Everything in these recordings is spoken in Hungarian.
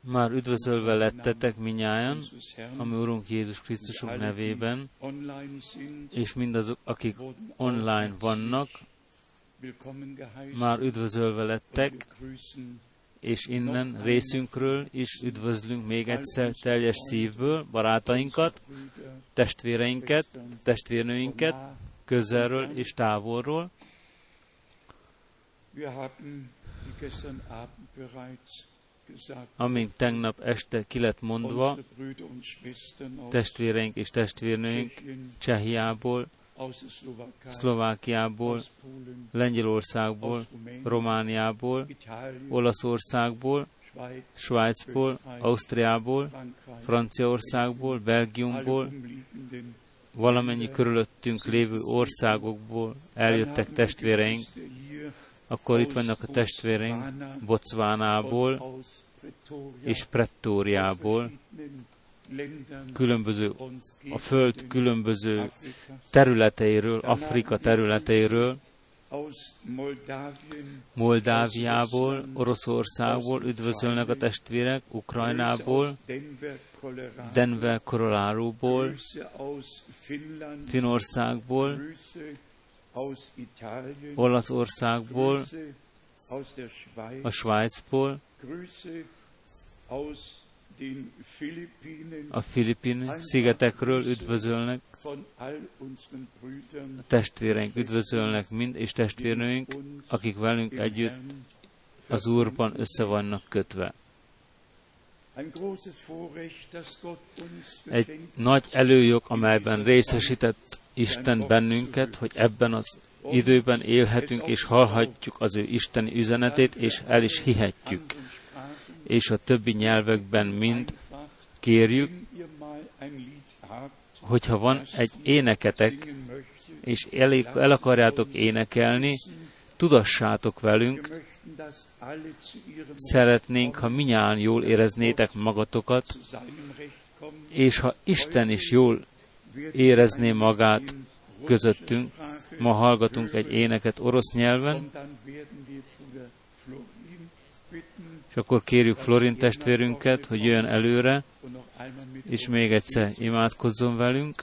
Már üdvözölve lettetek minnyáján, ami Urunk Jézus Krisztusunk nevében, és mindazok, akik online vannak, már üdvözölve lettek, és innen részünkről is üdvözlünk még egyszer teljes szívből barátainkat, testvéreinket, testvérnőinket, közelről és távolról. Amint tegnap este ki lett mondva, testvéreink és testvérnőink Csehiából, Szlovákiából, Lengyelországból, Romániából, Olaszországból, Svájcból, Ausztriából, Franciaországból, Belgiumból, valamennyi körülöttünk lévő országokból eljöttek testvéreink, akkor itt vannak a testvéreink Botswanából és Pretóriából, különböző, a föld különböző területeiről, Afrika területeiről, Moldáviából, Oroszországból üdvözölnek a testvérek, Ukrajnából, Denver, Coloradoból, Finországból, Olaszországból, a Svájcból, a Filippin szigetekről üdvözölnek, a testvéreink üdvözölnek mind, és testvérnőink, akik velünk együtt az Úrban össze vannak kötve. Egy nagy előjog, amelyben részesített Isten bennünket, hogy ebben az időben élhetünk és hallhatjuk az ő isteni üzenetét, és el is hihetjük. És a többi nyelvekben mind kérjük, hogyha van egy éneketek, és el, el akarjátok énekelni, tudassátok velünk, szeretnénk, ha minnyáján jól éreznétek magatokat, és ha Isten is jól érezné magát közöttünk, ma hallgatunk egy éneket orosz nyelven, és akkor kérjük Florin testvérünket, hogy jöjjön előre, és még egyszer imádkozzon velünk.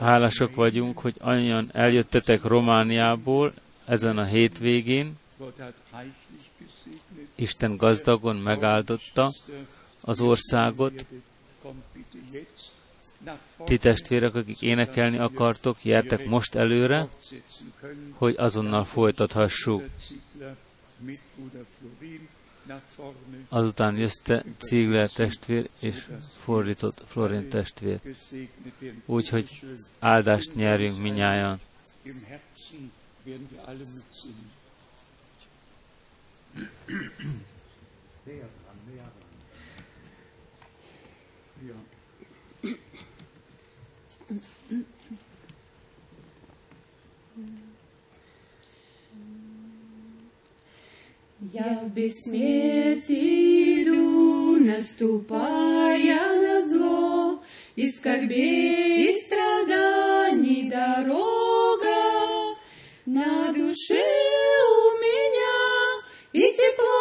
Hálásak vagyunk, hogy annyian eljöttetek Romániából ezen a hétvégén. Isten gazdagon megáldotta az országot. Ti testvérek, akik énekelni akartok, jertek most előre, hogy azonnal folytathassuk. Azután jözte Ziegler testvér és fordított Florin testvér. Úgyhogy áldást nyerjünk minnyáján. Я в бессмертии иду, наступая на зло, и скорбей, и страданий дорога. На душе у меня и тепло,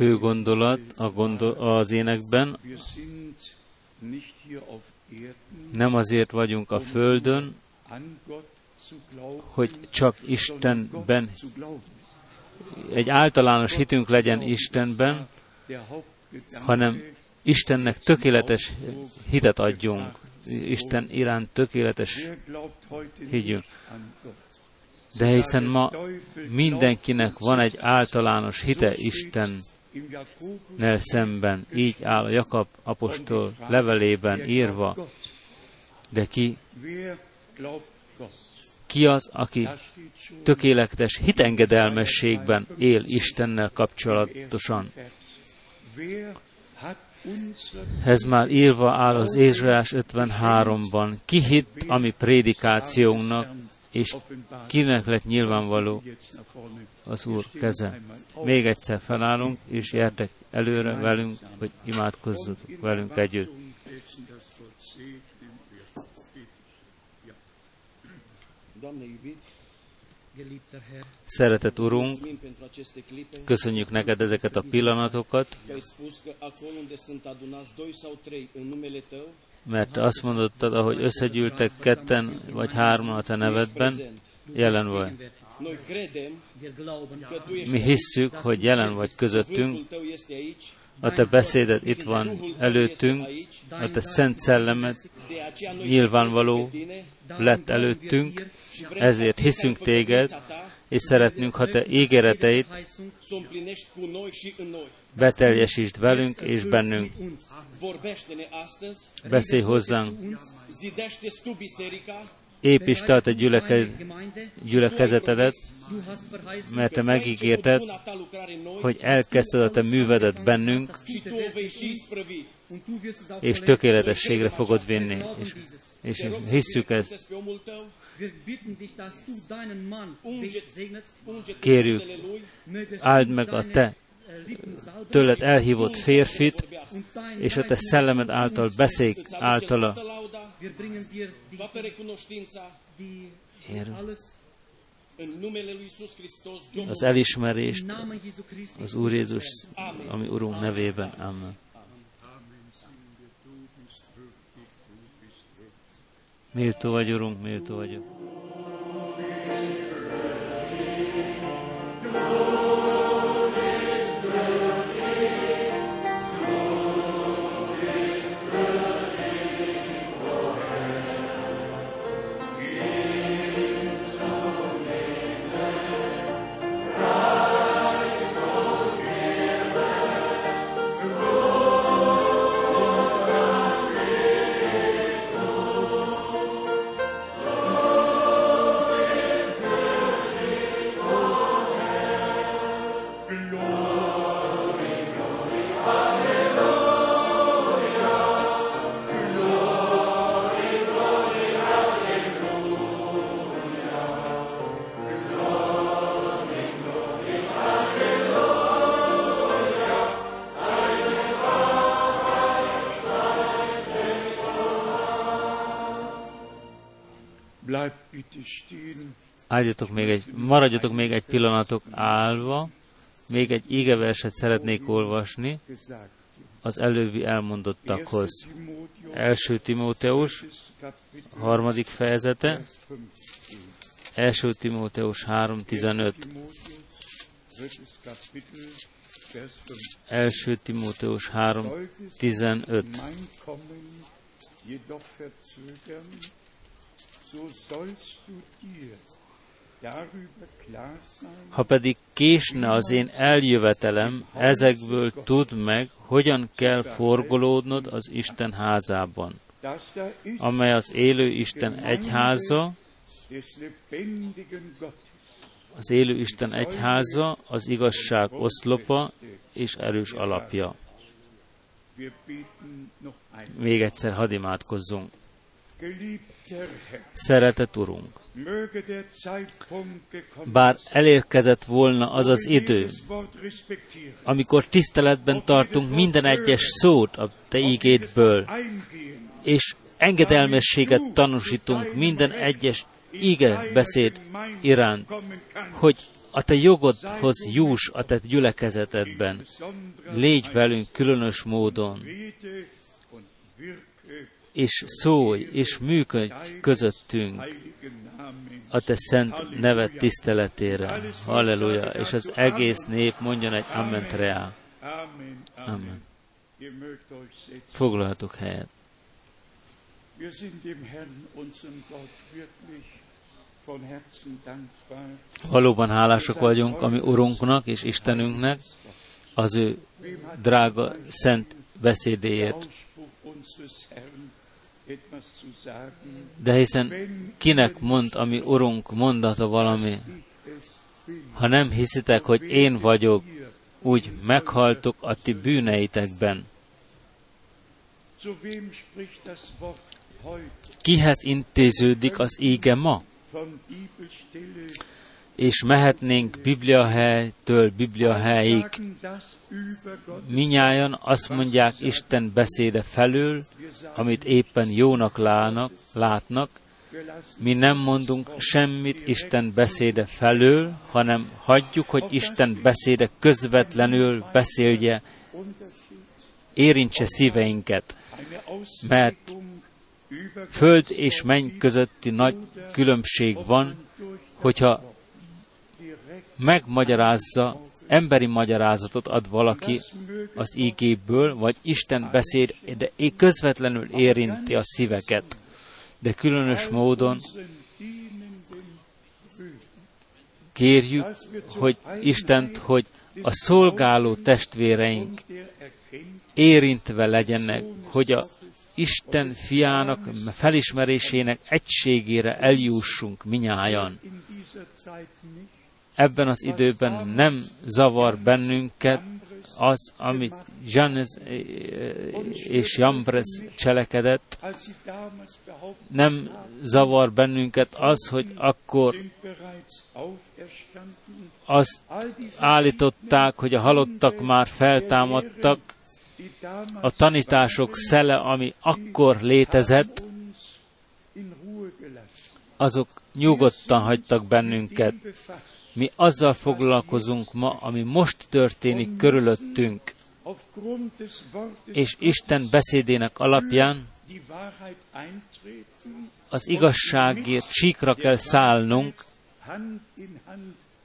fő gondolat a gondol, az énekben nem azért vagyunk a földön, hogy csak Istenben, egy általános hitünk legyen Istenben, hanem Istennek tökéletes hitet adjunk. Isten iránt tökéletes higgyünk. De hiszen ma mindenkinek van egy általános hite So Jakobus szemben. Így áll a Jakab apostol levelében írva. De ki, ki az, aki tökéletes hitengedelmességben él Istennel kapcsolatosan? Ez már írva áll az Ézsaiás 53-ban. Ki hitt a mi prédikációnknak, és kinek lett nyilvánvaló az Úr keze. Még egyszer felállunk, és gyertek előre velünk, hogy imádkozzatok velünk együtt. Szeretett Urunk, köszönjük neked ezeket a pillanatokat, mert azt mondottad, ahogy összegyűltek ketten vagy hárman a te nevedben, jelen vagy. Mi hisszük, hogy jelen vagy közöttünk, a te beszéded itt van előttünk, a te szent szellemed noi nyilvánvaló lett előttünk, ezért hiszünk téged, és szeretnünk, ha te ígéreteit beteljesítsd velünk és bennünk. Beszélj hozzánk, építsd a te gyüleke, gyülekezetedet, mert te megígérted, hogy elkezdted a te művedet bennünk, és tökéletességre fogod vinni. És, és hisszük ezt, Kérjük. áld meg a te tőled elhívott férfit, és a te szellemed által aducem általa. Ér, az elismerést az Úr Jézus, ami Urunk nevében. Amen. Méltó vagy, Urunk, méltó vagyok. Bleibt Álljatok még egy, maradjatok még egy pillanatok állva, Még egy égeverset szeretnék olvasni az előbbi elmondottakhoz. 1. Timotheus, Első Timóteus, harmadik fejezete, 15. első Timóteus 3.15. Timotheus, drittes Kapitel, Vers 5. Első Timóteus 3.15. Ha pedig késne az én eljövetelem, ezekből tudd meg, hogyan kell forgolódnod az Isten házában, amely az élő Isten egyháza, az élő Isten egyháza, az igazság oszlopa és erős alapja. Még egyszer hadd imádkozzunk. Szeretett Urunk, bár elérkezett volna az az idő, amikor tiszteletben tartunk minden egyes szót a Te ígédből, és engedelmességet tanúsítunk minden egyes ige beszéd iránt, hogy a Te jogodhoz juss a Te gyülekezetedben. Légy velünk különös módon, és szólj, és működj közöttünk. A Te szent neved tiszteletére. Halleluja! És az egész nép mondjon egy Amen rá. Amen. Foglalhatok helyet. Valóban hálásak vagyunk a mi Urunknak és Istenünknek az ő drága szent beszédéért. De hiszen kinek mond a mi Urunk mondata valami, ha nem hiszitek, hogy én vagyok, úgy meghaltok a ti bűneitekben. Kihez intéződik az ége ma? És mehetnénk Bibliahelytől Bibliahelyig. Minnyáján azt mondják Isten beszéde felől, amit éppen jónak lának, látnak, Mi nem mondunk semmit Isten beszéde felől, hanem hagyjuk, hogy Isten beszéde közvetlenül beszélje, érintse szíveinket, mert föld és menny közötti nagy különbség van, hogyha megmagyarázza, emberi magyarázatot ad valaki az ígéből, vagy Isten beszéd, de közvetlenül érinti a szíveket. De különös módon kérjük, hogy Istent, hogy a szolgáló testvéreink érintve legyenek, hogy a Isten fiának felismerésének egységére eljussunk minnyájan. Ebben az időben nem zavar bennünket az, amit Janes és Jambres cselekedett, nem zavar bennünket az, hogy akkor azt állították, hogy a halottak már feltámadtak, a tanítások szele, ami akkor létezett, azok nyugodtan hagytak bennünket. Mi azzal foglalkozunk ma, ami most történik körülöttünk, és Isten beszédének alapján az igazságért síkra kell szállnunk,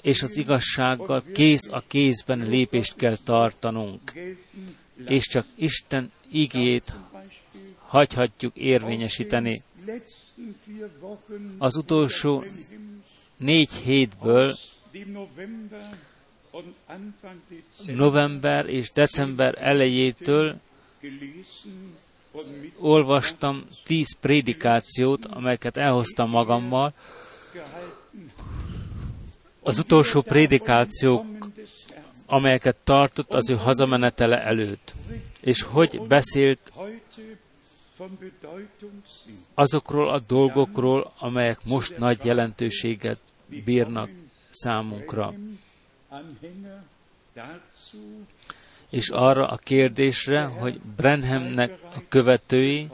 és az igazsággal kéz a kézben lépést kell tartanunk, és csak Isten igét hagyhatjuk érvényesíteni. Az utolsó négy hétből November és december elejétől olvastam tíz prédikációt, amelyeket elhoztam magammal. Az utolsó prédikációk, amelyeket tartott az ő hazamenetele előtt, és hogy beszélt azokról a dolgokról, amelyek most nagy jelentőséget bírnak számunkra. És arra a kérdésre, hogy Brenhamnek a követői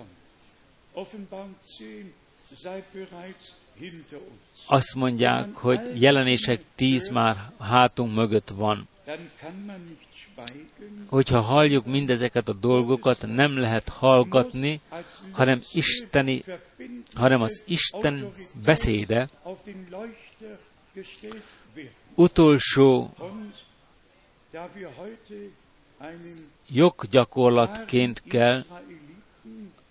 Offenbarung 10, sei bereits hinter uns. azt mondják, hogy jelenések tíz már hátunk mögött van. Hogyha halljuk mindezeket a dolgokat, nem lehet hallgatni, hanem isteni, hanem az Isten beszéde utolsó joggyakorlatként kell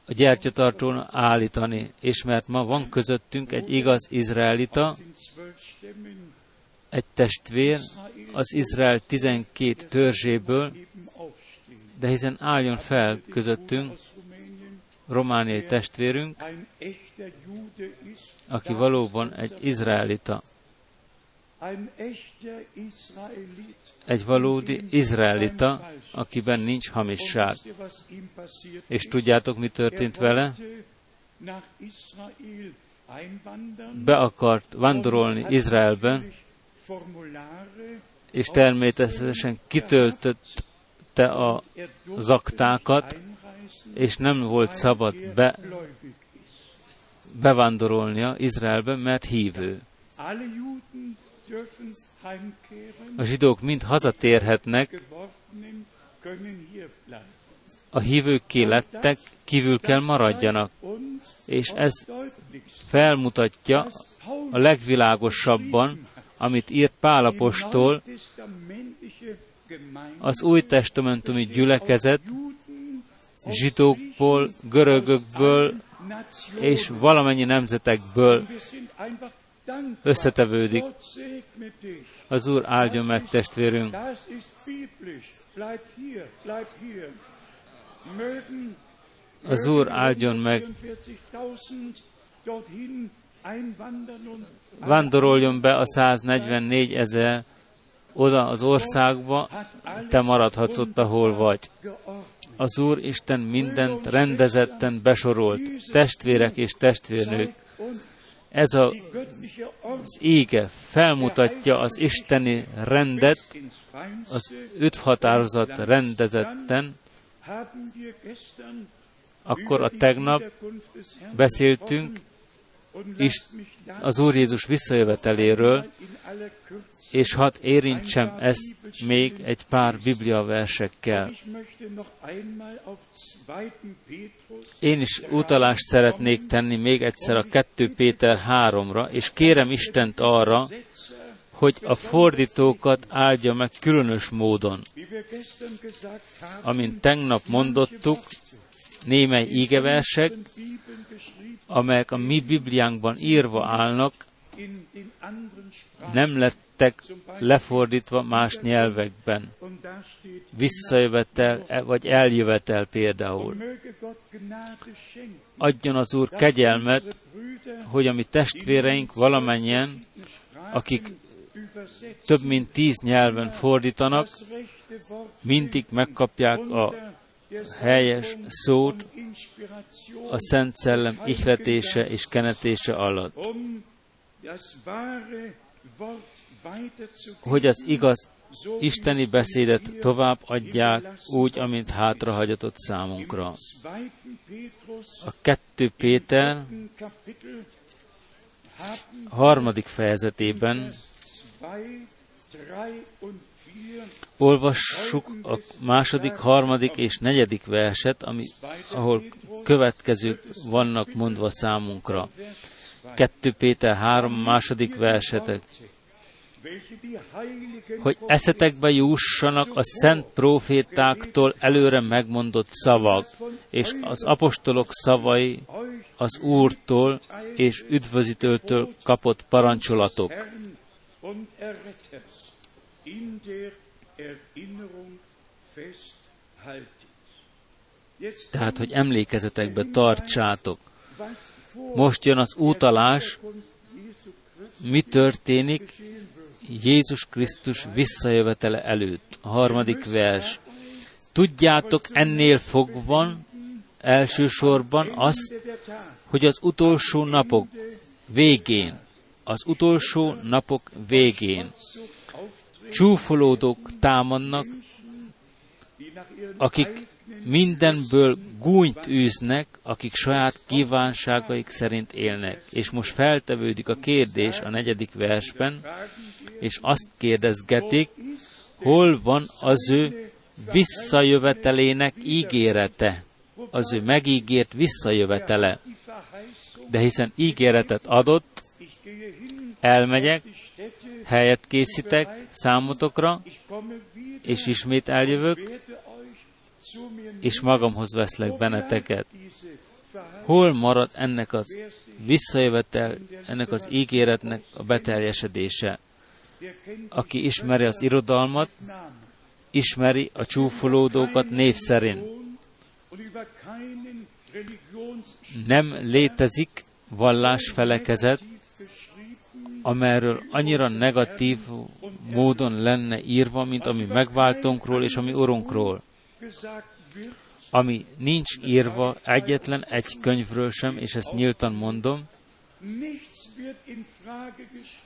a gyertyatartón állítani, és mert ma van közöttünk egy igaz izraelita, egy testvér az Izrael 12 törzséből, de hiszen álljon fel közöttünk romániai testvérünk, aki valóban egy izraelita. Egy valódi izraelita, akiben nincs hamisság. És tudjátok, mi történt vele? Er einwandern Be akart vándorolni Izraelben, és természetesen kitöltötte a er durfte az aktákat, nicht einreisen, és nem volt szabad be, er ist. bevándorolnia Izraelbe, mert hívő. A zsidók mind hazatérhetnek, a hívőkké lettek, kívül kell maradjanak, és ez felmutatja a legvilágosabban, amit írt Pálapostól, az új testamentumi gyülekezet zsidókból, görögökből és valamennyi nemzetekből Összetevődik. Az Úr áldjon meg testvérünk. Az Úr áldjon meg. 44.000 dorthin einwandern und Vándoroljon be a 144 ezer oda az országba, te maradhatsz ott, ahol vagy. Az Úr Isten mindent rendezetten besorolt, testvérek és testvérnők. Ez a, az ége felmutatja az isteni rendet, az öt határozat rendezetten, akkor a tegnap beszéltünk is az Úr Jézus visszajöveteléről, és hadd érintsem ezt még egy pár Biblia versekkel. Ich möchte noch einmal auf 2. Petrus Én is utalást szeretnék tenni még egyszer a 2 Péter 3-ra, és kérem Istent arra, hogy a fordítókat áldja meg különös módon. Amint tegnap mondottuk, némely ígeversek, amelyek a mi Bibliánkban írva állnak, nem lettek lefordítva más nyelvekben. Visszajövetel e- vagy eljövetel például. Adjon az Úr kegyelmet, hogy a mi testvéreink valamennyien, akik több mint tíz nyelven fordítanak, mindig megkapják a helyes szót a Szent Szellem ihletése és kenetése alatt, hogy az igaz isteni es beszédet tovább adják, úgy, amint hátrahagyatott számunkra. 2. Petrus A 2 Péter harmadik fejezetében 2, 3 und 4 olvassuk a második, harmadik és negyedik verset, ami, ahol következők vannak mondva számunkra. 2 Péter 3 második versetek. Hogy eszetekbe jussanak a szent profétáktól előre megmondott szavak, és az apostolok szavai az Úrtól és üdvözítőtől kapott parancsolatok. Tehát, hogy emlékezetekbe tartsátok. Most jön az útalás, mi történik Jézus Krisztus visszajövetele előtt. A harmadik vers. Tudjátok ennél fogva elsősorban azt, hogy az utolsó napok végén, az utolsó napok végén csúfolódók támadnak, akik mindenből gúnyt űznek, akik saját kívánságaik szerint élnek. És most feltevődik a kérdés a negyedik versben, és azt kérdezgetik, hol van az ő visszajövetelének ígérete, az ő megígért visszajövetele. De hiszen ígéretet adott, elmegyek, helyet készítek számotokra, és ismét eljövök, werde euch zu mir nehmen. És magamhoz veszlek benneteket. Hol marad ennek az visszajövetel, ennek az ígéretnek a beteljesedése? Aki ismeri az irodalmat, ismeri a csúfolódókat név szerint. Nem létezik vallásfelekezet, amelyről annyira negatív módon lenne írva, mint ami megváltónkról és ami urunkról. Ami nincs írva egyetlen egy könyvről sem, és ezt nyíltan mondom,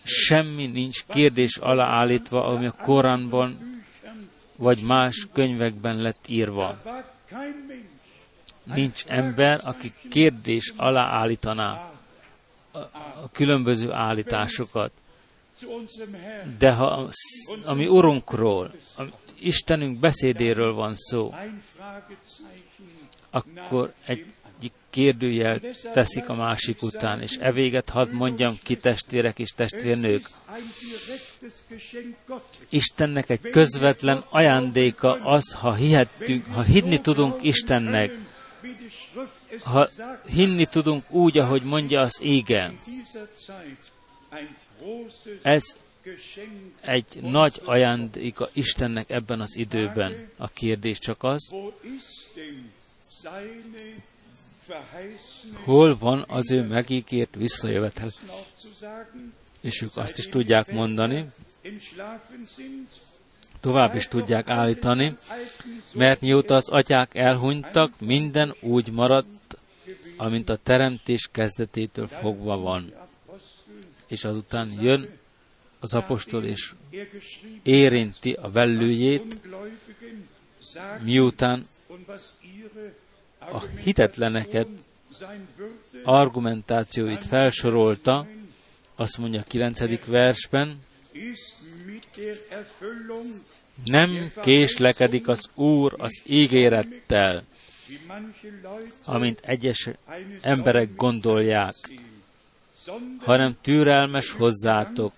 semmi nincs kérdés alá állítva, ami a Koránban vagy más könyvekben lett írva. Nincs ember, aki kérdés alá állítaná a, különböző állításokat. De ha ami Urunkról, Istenünk beszédéről van szó, akkor egy kérdőjel teszik a másik után, és e véget hadd mondjam ki testvérek és testvérnők. Istennek egy közvetlen ajándéka az, ha hihettünk, ha hinni tudunk Istennek, ha hinni tudunk úgy, ahogy mondja az ége. Ez. Egy nagy ajándéka Istennek ebben az időben. A kérdés csak az, hol van az ő megígért visszajövetel. És ők azt is tudják mondani, tovább is tudják állítani, mert mióta az atyák elhunytak, minden úgy maradt, amint a teremtés kezdetétől fogva van. És azután jön az apostol, és érinti a vellőjét, miután a hitetleneket argumentációit felsorolta, azt mondja a 9. versben, nem késlekedik az Úr az ígérettel, amint egyes emberek gondolják, hanem türelmes hozzátok,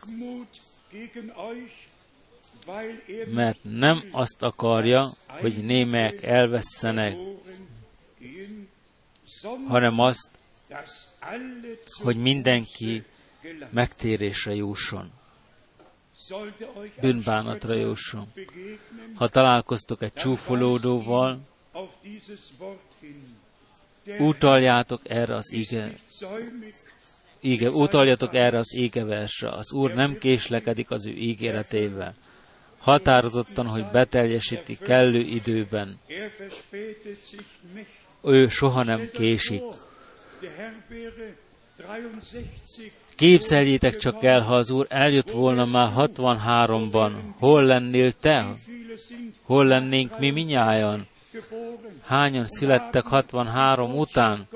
mert nem azt akarja, hogy némelyek elvesszenek, hanem azt, hogy mindenki megtérésre jusson, bűnbánatra jusson. Ha találkoztok egy csúfolódóval, utaljátok erre az ige, ige, utaljatok erre az égeversre. Az Úr nem késlekedik az ő ígéretével. Határozottan, hogy beteljesíti kellő időben. Ő soha nem késik. Der Herr wäre 63 Képzeljétek csak el, ha az Úr eljött volna már 63-ban, hol lennél te? Hol lennénk mi minnyájan? Hányan születtek 63 után,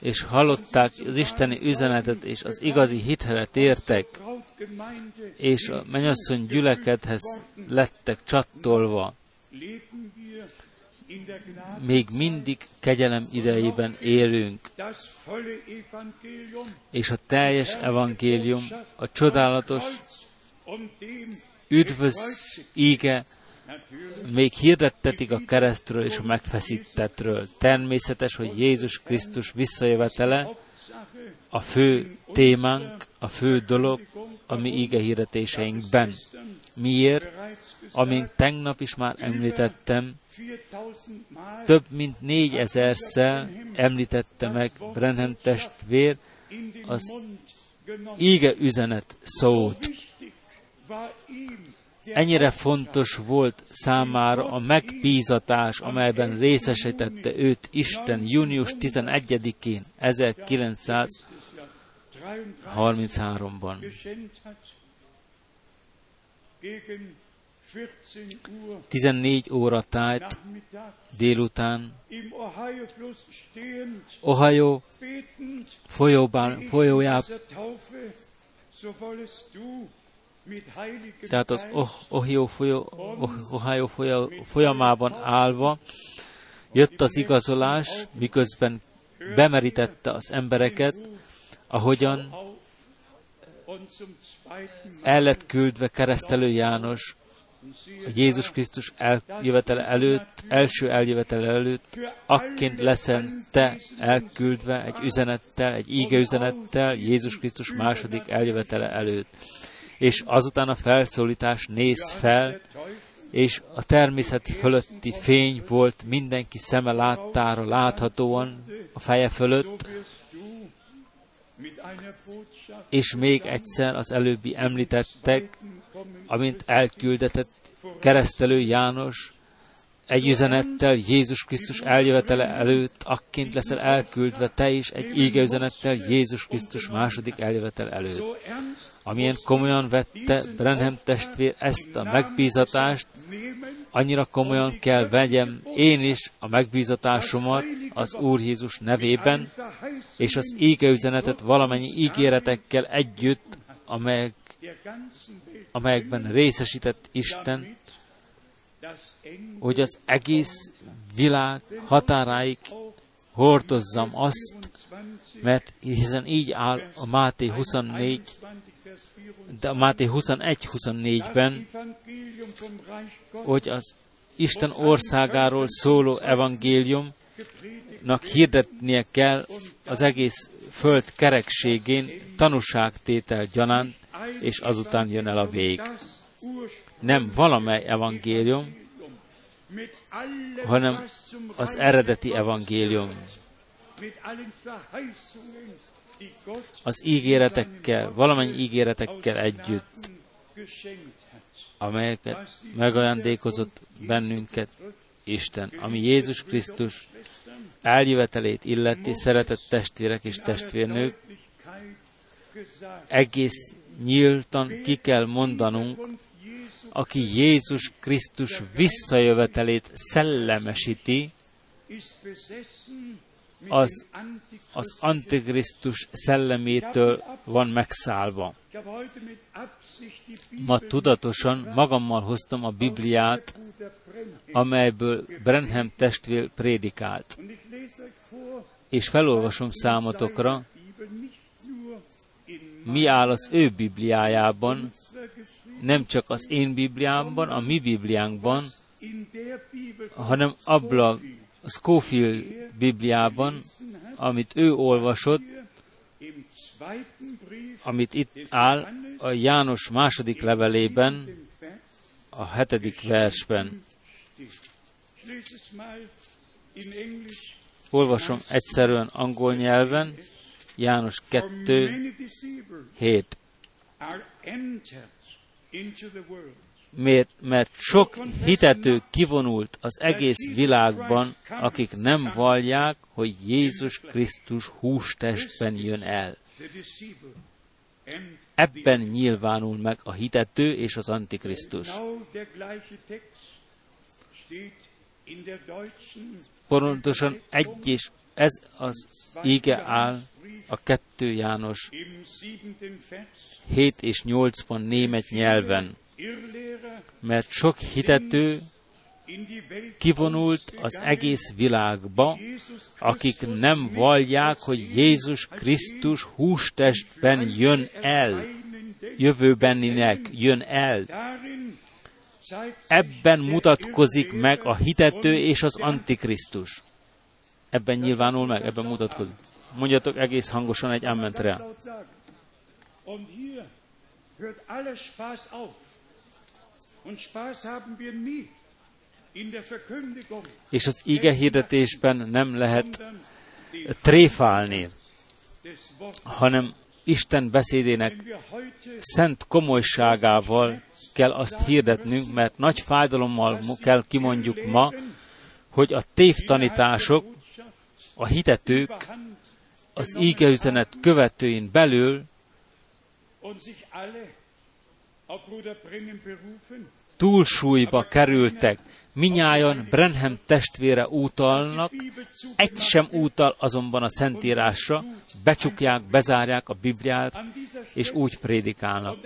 és hallották az isteni üzenetet, és az igazi hitre tértek, és a mennyasszony gyülekedhez lettek csattolva. Még mindig kegyelem idejében élünk, és a teljes evangélium, a csodálatos, üdvös íge még hirdettetik a keresztről és a megfeszítettről. Természetes, hogy Jézus Krisztus visszajövetele a fő témánk, a fő dolog a mi íge hirdetéseinkben. Miért? Amint tegnap is már említettem, 4000 Mal több mint négyezerszer említette meg Brenhem testvér az íge üzenet szót. Ennyire fontos volt számára a megbízatás, amelyben részesítette őt Isten június 11-én 1933-ban. geschenkt hat. Gegen 14 Uhr 14 óra tájt délután Ohio ich folyójában tehát az Oh- Ohio folyó, Oh- Ohio folyamában állva jött az igazolás, miközben bemerítette az embereket, ahogyan el lett küldve keresztelő János a Jézus Krisztus eljövetele előtt, első eljövetele előtt, akként leszen te elküldve egy üzenettel, egy íge üzenettel Jézus Krisztus második eljövetele előtt. És azután a felszólítás néz fel, és a természet fölötti fény volt mindenki szeme láttára láthatóan a feje fölött, és még egyszer az előbbi említettek, amint elküldetett keresztelő János egy üzenettel Jézus Krisztus eljövetele előtt, akként leszel elküldve te is egy íge üzenettel Jézus Krisztus második eljövetel előtt. Amilyen komolyan vette Brenhem testvér ezt a megbízatást, annyira komolyan kell vegyem én is a megbízatásomat az Úr Jézus nevében, és az íge üzenetet valamennyi ígéretekkel együtt, amelyek, amelyekben részesített Isten, hogy az egész világ határáig hordozzam azt, mert hiszen így áll a Máté 24, 20 Vers 4 de a Máté 21-24-ben, Evangelium vom Reich Gottes hogy az Isten országáról szóló evangéliumnak hirdetnie kell az egész föld kerekségén tanúságtétel gyanánt, és azután jön el a vég. Nem valamely evangélium, hanem az eredeti evangélium. Az ígéretekkel, valamennyi ígéretekkel együtt, amelyeket megajándékozott bennünket Isten, ami Jézus Krisztus eljövetelét illeti, szeretett testvérek és testvérnők, egész nyíltan ki kell mondanunk, aki Jézus Krisztus visszajövetelét szellemesíti, az, az Antikrisztus szellemétől van megszállva. Ma tudatosan magammal hoztam a Bibliát, amelyből Brenham testvér prédikált. És felolvasom számotokra, mi áll az ő Bibliájában, nem csak az én Bibliámban, a mi Bibliánkban, hanem abla Schofield Bibliában, amit ő olvasott, amit itt áll a János második levelében, a hetedik versben. Olvasom egyszerűen angol nyelven, János For 2, many deceivers 7. Miért? Mert sok hitető kivonult az egész világban, akik nem vallják, hogy Jézus Krisztus hústestben jön el. Ebben nyilvánul meg a hitető és az Antikrisztus. Pontosan egy és ez az íge áll a 2 János im siebenten Vers. 7 és 8-ban német nyelven, mert sok hitető kivonult az egész világba, akik nem vallják, hogy Jézus Krisztus hústestben jön el, jövőbeninek jön el. Ebben mutatkozik meg a hitető és az Antikrisztus. Ebben nyilvánul meg, ebben mutatkozik. Mondjatok egész hangosan egy ammentre. hört Spaß auf. Und Spaß haben wir nie És az ige hirdetésben nem lehet tréfálni, hanem Isten beszédének szent komolyságával kell azt hirdetnünk, mert nagy fájdalommal kell kimondjuk ma, hogy a tévtanítások, a hitetők az ígeüzenet követőin belül túlsúlyba kerültek. Minnyájan Brenham testvére útalnak, egy sem útal azonban a Szentírásra, becsukják, bezárják a Bibliát, és úgy prédikálnak.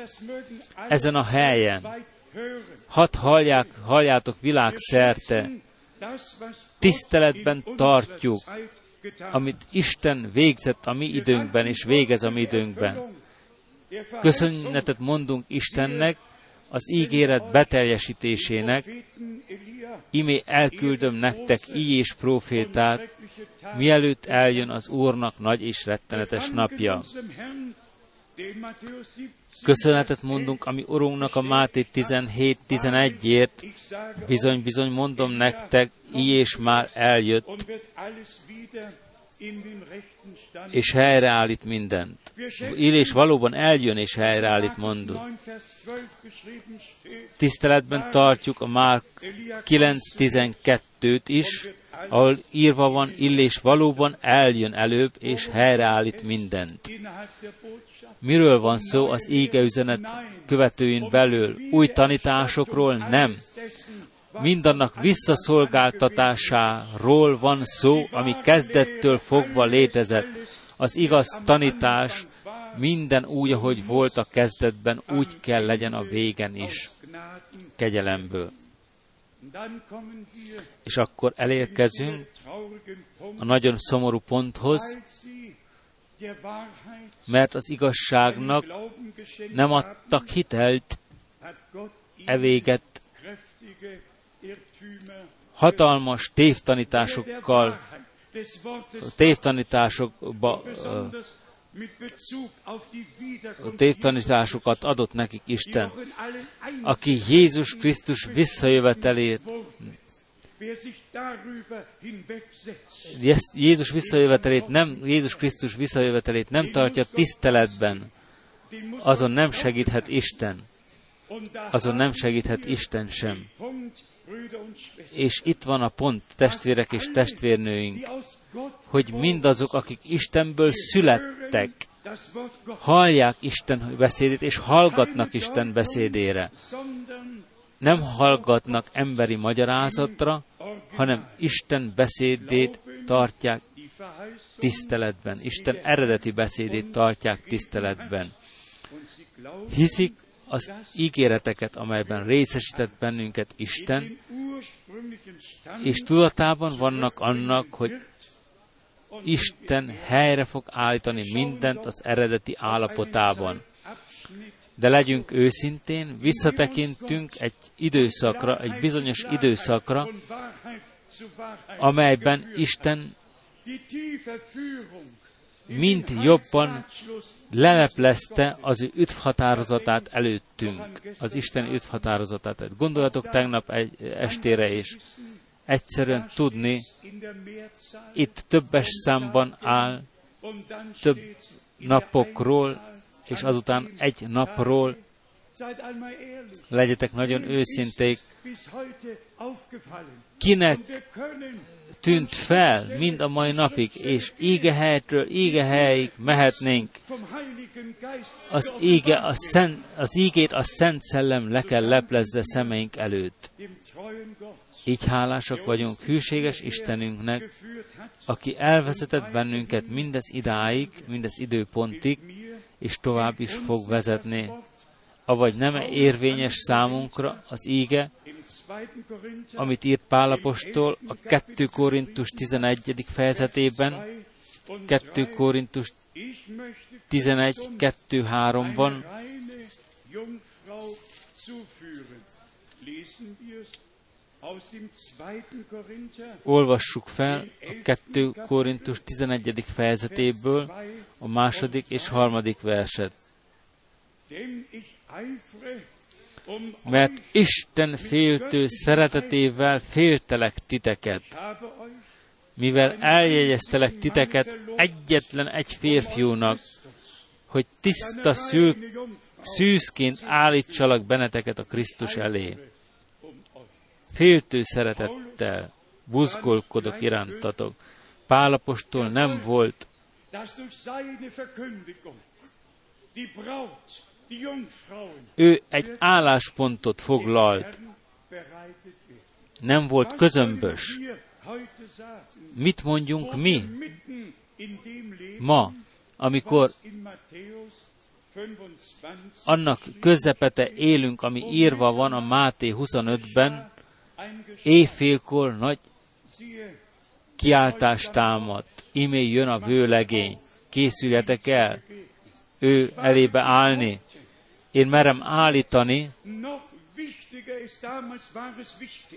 Ezen a helyen, hadd hallják, halljátok világszerte, tiszteletben tartjuk, amit Isten végzett a mi időnkben, és végez a mi időnkben. Köszönetet mondunk Istennek az ígéret beteljesítésének, imé elküldöm nektek így és profétát, mielőtt eljön az Úrnak nagy és rettenetes napja. Köszönetet mondunk a mi Urunknak a Máté 17-11-ért, bizony-bizony mondom nektek, így és már eljött, és helyreállít mindent. Így és valóban eljön és helyreállít mondunk. Tiszteletben tartjuk a Márk 9.12-t is, ahol írva van, illés valóban eljön előbb, és helyreállít mindent. Miről van szó az ége üzenet követőin belül? Új tanításokról? Nem. Mindannak visszaszolgáltatásáról van szó, ami kezdettől fogva létezett. Az igaz tanítás minden úgy, ahogy volt a kezdetben, úgy kell legyen a végen is. Kegyelemből. És akkor elérkezünk a nagyon szomorú ponthoz, mert az igazságnak nem adtak hitelt, evéget hatalmas tévtanításokkal, tévtanításokba, tévtanításokat adott nekik Isten, aki Jézus Krisztus visszajövetelét Jézus visszajövetelét nem, Jézus Krisztus visszajövetelét nem tartja tiszteletben, azon nem segíthet Isten. Azon nem segíthet Isten sem. És itt van a pont, testvérek és testvérnőink, hogy mindazok, akik Istenből születtek, hallják Isten beszédét, és hallgatnak Isten beszédére. Nem hallgatnak emberi magyarázatra, hanem Isten beszédét tartják tiszteletben. Isten eredeti beszédét tartják tiszteletben. Hiszik az ígéreteket, amelyben részesített bennünket Isten, és tudatában vannak annak, hogy Isten helyre fog állítani mindent az eredeti állapotában. De legyünk őszintén, visszatekintünk egy időszakra, egy bizonyos időszakra, amelyben Isten mint jobban leleplezte az ő üdvhatározatát előttünk, az Isten üdvhatározatát. Gondoljatok tegnap egy estére is. Egyszerűen tudni, itt többes számban áll, több napokról, és azután egy napról, legyetek nagyon őszinték, kinek tűnt fel mind a mai napig, és ígehelytről ígehelyig mehetnénk. Az, íge, a szent, az ígét a Szent Szellem le kell leplezze szemeink előtt. Így hálásak vagyunk hűséges Istenünknek, aki elvezetett bennünket mindez idáig, mindez időpontig, és tovább is fog vezetni. Avagy nem érvényes számunkra az íge, amit írt Pálapostól a 2 Korintus 11. fejezetében, 2 Korintus 11, 2, 3-ban. Olvassuk fel a 2 Korintus 11. fejezetéből a második és harmadik verset mert Isten féltő szeretetével féltelek titeket, mivel eljegyeztelek titeket egyetlen egy férfiúnak, hogy tiszta szül, szűzként állítsalak benneteket a Krisztus elé. Féltő szeretettel buzgolkodok irántatok. Pálapostól nem volt ő egy álláspontot foglalt, nem volt közömbös. Mit mondjunk mi ma, amikor was in Matthäus 25 annak közepete élünk, ami írva van a Máté 25-ben, eingeschrieben éjfélkor nagy kiáltást támad, imé jön a vőlegény, készüljetek el, ő elébe állni. Én merem állítani,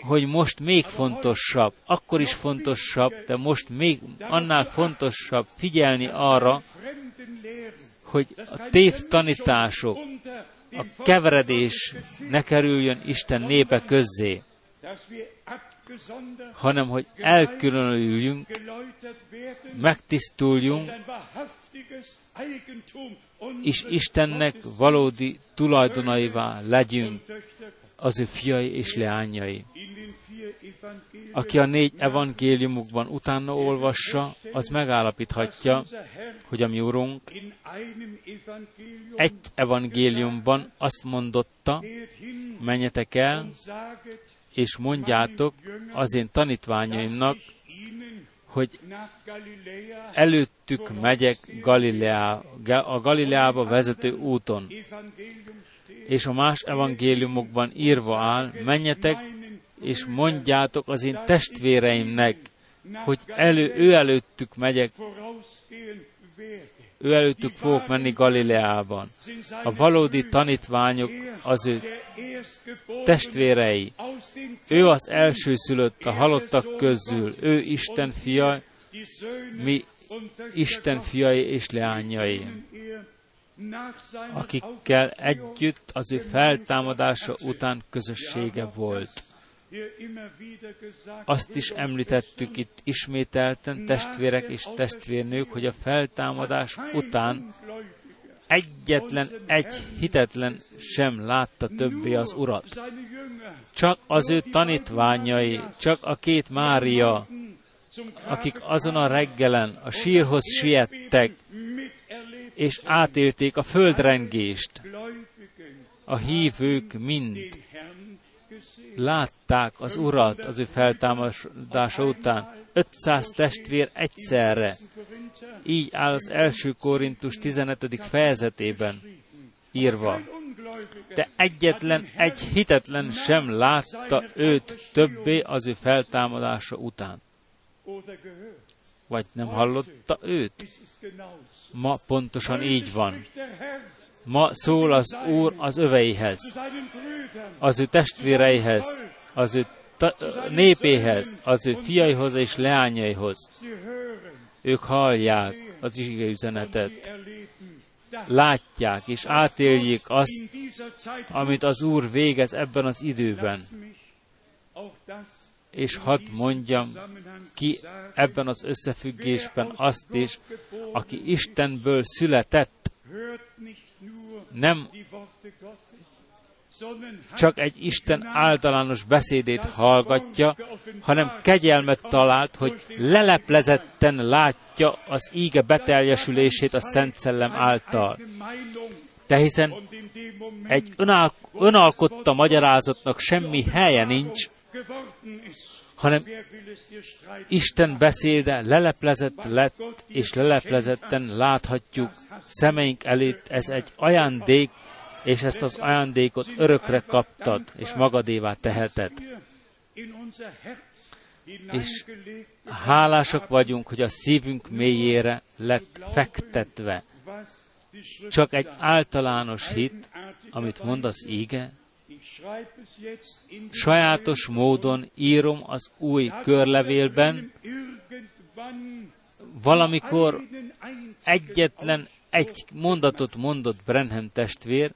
hogy most még fontosabb, akkor is fontosabb, de most még annál fontosabb figyelni arra, hogy a tévtanítások, a keveredés ne kerüljön Isten népe közzé, hanem hogy elkülönüljünk, megtisztuljunk, és Istennek valódi tulajdonaivá legyünk, az ő fiai és leányai. Aki a négy evangéliumukban utána olvassa, az megállapíthatja, hogy a mi Urunk egy evangéliumban azt mondotta, menjetek el, és mondjátok az én tanítványaimnak, hogy előttük megyek Galilea, a Galileába vezető úton. És a más evangéliumokban írva áll, menjetek és mondjátok az én testvéreimnek, hogy elő, ő előttük megyek. Ő előttük fogok menni Galileában. A valódi tanítványok az ő testvérei. Ő az elsőszülött a halottak közül, ő Isten fia, mi Isten fiai és leányai, akikkel együtt az ő feltámadása után közössége volt. Azt is említettük itt ismételten, testvérek és testvérnők, hogy a feltámadás után egyetlen egy hitetlen sem látta többé az Urat. Csak az ő tanítványai, csak a két Mária, akik azon a reggelen a sírhoz siettek, és átélték a földrengést. A hívők mind. Látták az Urat az ő feltámadása után. 500 testvér egyszerre. Így áll az első Korintus 15. fejezetében írva. De egyetlen egy hitetlen sem látta őt többé az ő feltámadása után. Vagy nem hallotta őt? Ma pontosan így van. Ma szól az Úr az öveihez, az ő testvéreihez, az ő ta- népéhez, az ő fiaihoz és leányaihoz. Ők hallják az ige üzenetet, látják és átéljék azt, amit az Úr végez ebben az időben. És hadd mondjam ki ebben az összefüggésben azt is, aki Istenből született, nem csak egy Isten általános beszédét hallgatja, hanem kegyelmet talált, hogy leleplezetten látja az íge beteljesülését a Szent Szellem által. De hiszen egy önál, önalkotta magyarázatnak semmi helye nincs. Hanem? Isten beszéde leleplezett lett, és leleplezetten láthatjuk szemeink előtt. Ez egy ajándék, és ezt az ajándékot örökre kaptad, és magadévá teheted. És hálásak vagyunk, hogy a szívünk mélyére lett fektetve. Csak egy általános hit, amit mond az íge, sajátos módon írom az új körlevélben, valamikor egyetlen egy mondatot mondott Brenham testvér,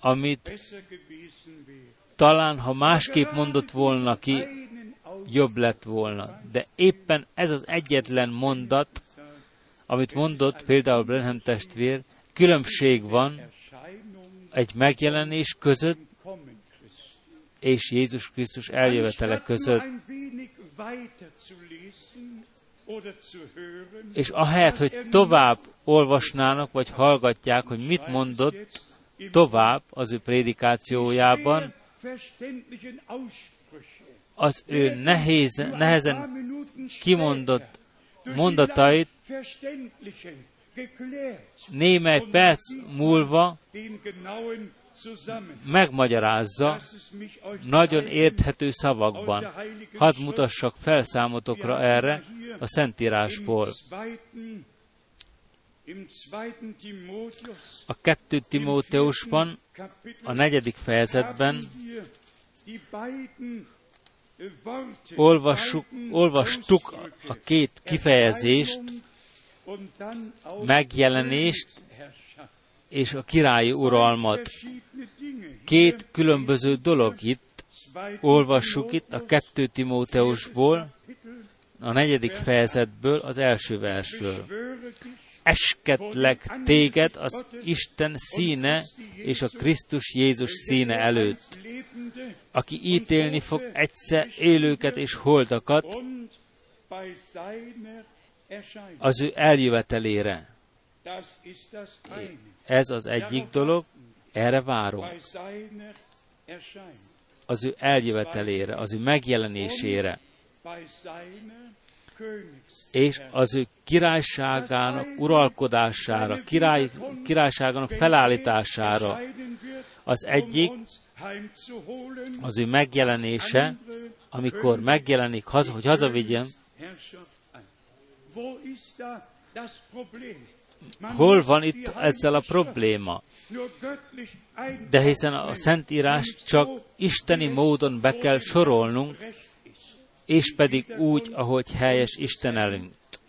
amit talán, ha másképp mondott volna ki, jobb lett volna. De éppen ez az egyetlen mondat, amit mondott például Brenham testvér, különbség van egy megjelenés között és Jézus Krisztus eljövetele között. És ahelyett, hogy tovább olvasnának, vagy hallgatják, hogy mit mondott, tovább az ő prédikációjában az ő nehéz, Nur ein nehezen kimondott mondatait némely perc múlva megmagyarázza nagyon érthető szavakban. Hadd mutassak fel számotokra erre a Szentírásból. A kettő im Timóteusban, vierten Kapitel, a negyedik fejezetben äh, olvassuk, olvastuk a két kifejezést, Erscheinung und dann auch megjelenést és a királyi uralmat. Két különböző dolog itt, olvassuk itt a Timotheus, kettő Timóteusból, Kapitel, a negyedik fejezetből, az első versről. Esketlek téged az Isten színe és a Krisztus Jézus színe előtt, aki ítélni fog egyszer élőket és holdakat az ő eljövetelére. Ez az egyik dolog, erre várunk. Az ő eljövetelére, az ő megjelenésére, és az ő királyságának uralkodására, király, királyságának felállítására. Az egyik az ő megjelenése, amikor megjelenik, haza, hogy hazavigyen, hol van itt ezzel a probléma? De hiszen a Szentírás csak isteni módon be kell sorolnunk, és pedig úgy, ahogy helyes Isten előtt.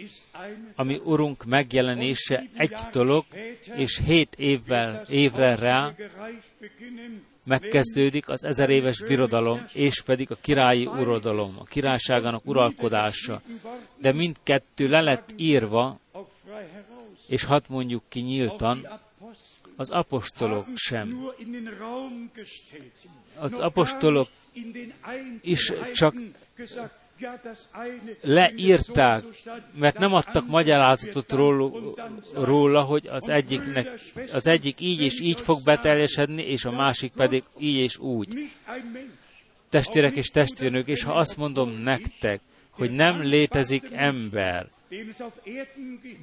Ami Urunk megjelenése egy dolog, és hét évvel, évre rá megkezdődik az ezer éves birodalom, és pedig a királyi uradalom, a királyságának uralkodása. De mindkettő le lett írva, és hadd mondjuk ki nyíltan, az apostolok sem. Az apostolok is csak leírták, mert nem adtak magyarázatot róla, hogy az egyiknek, az egyik így és így fog beteljesedni, és a másik pedig így és úgy. Testvérek és testvérnők, és ha azt mondom nektek, hogy nem létezik ember,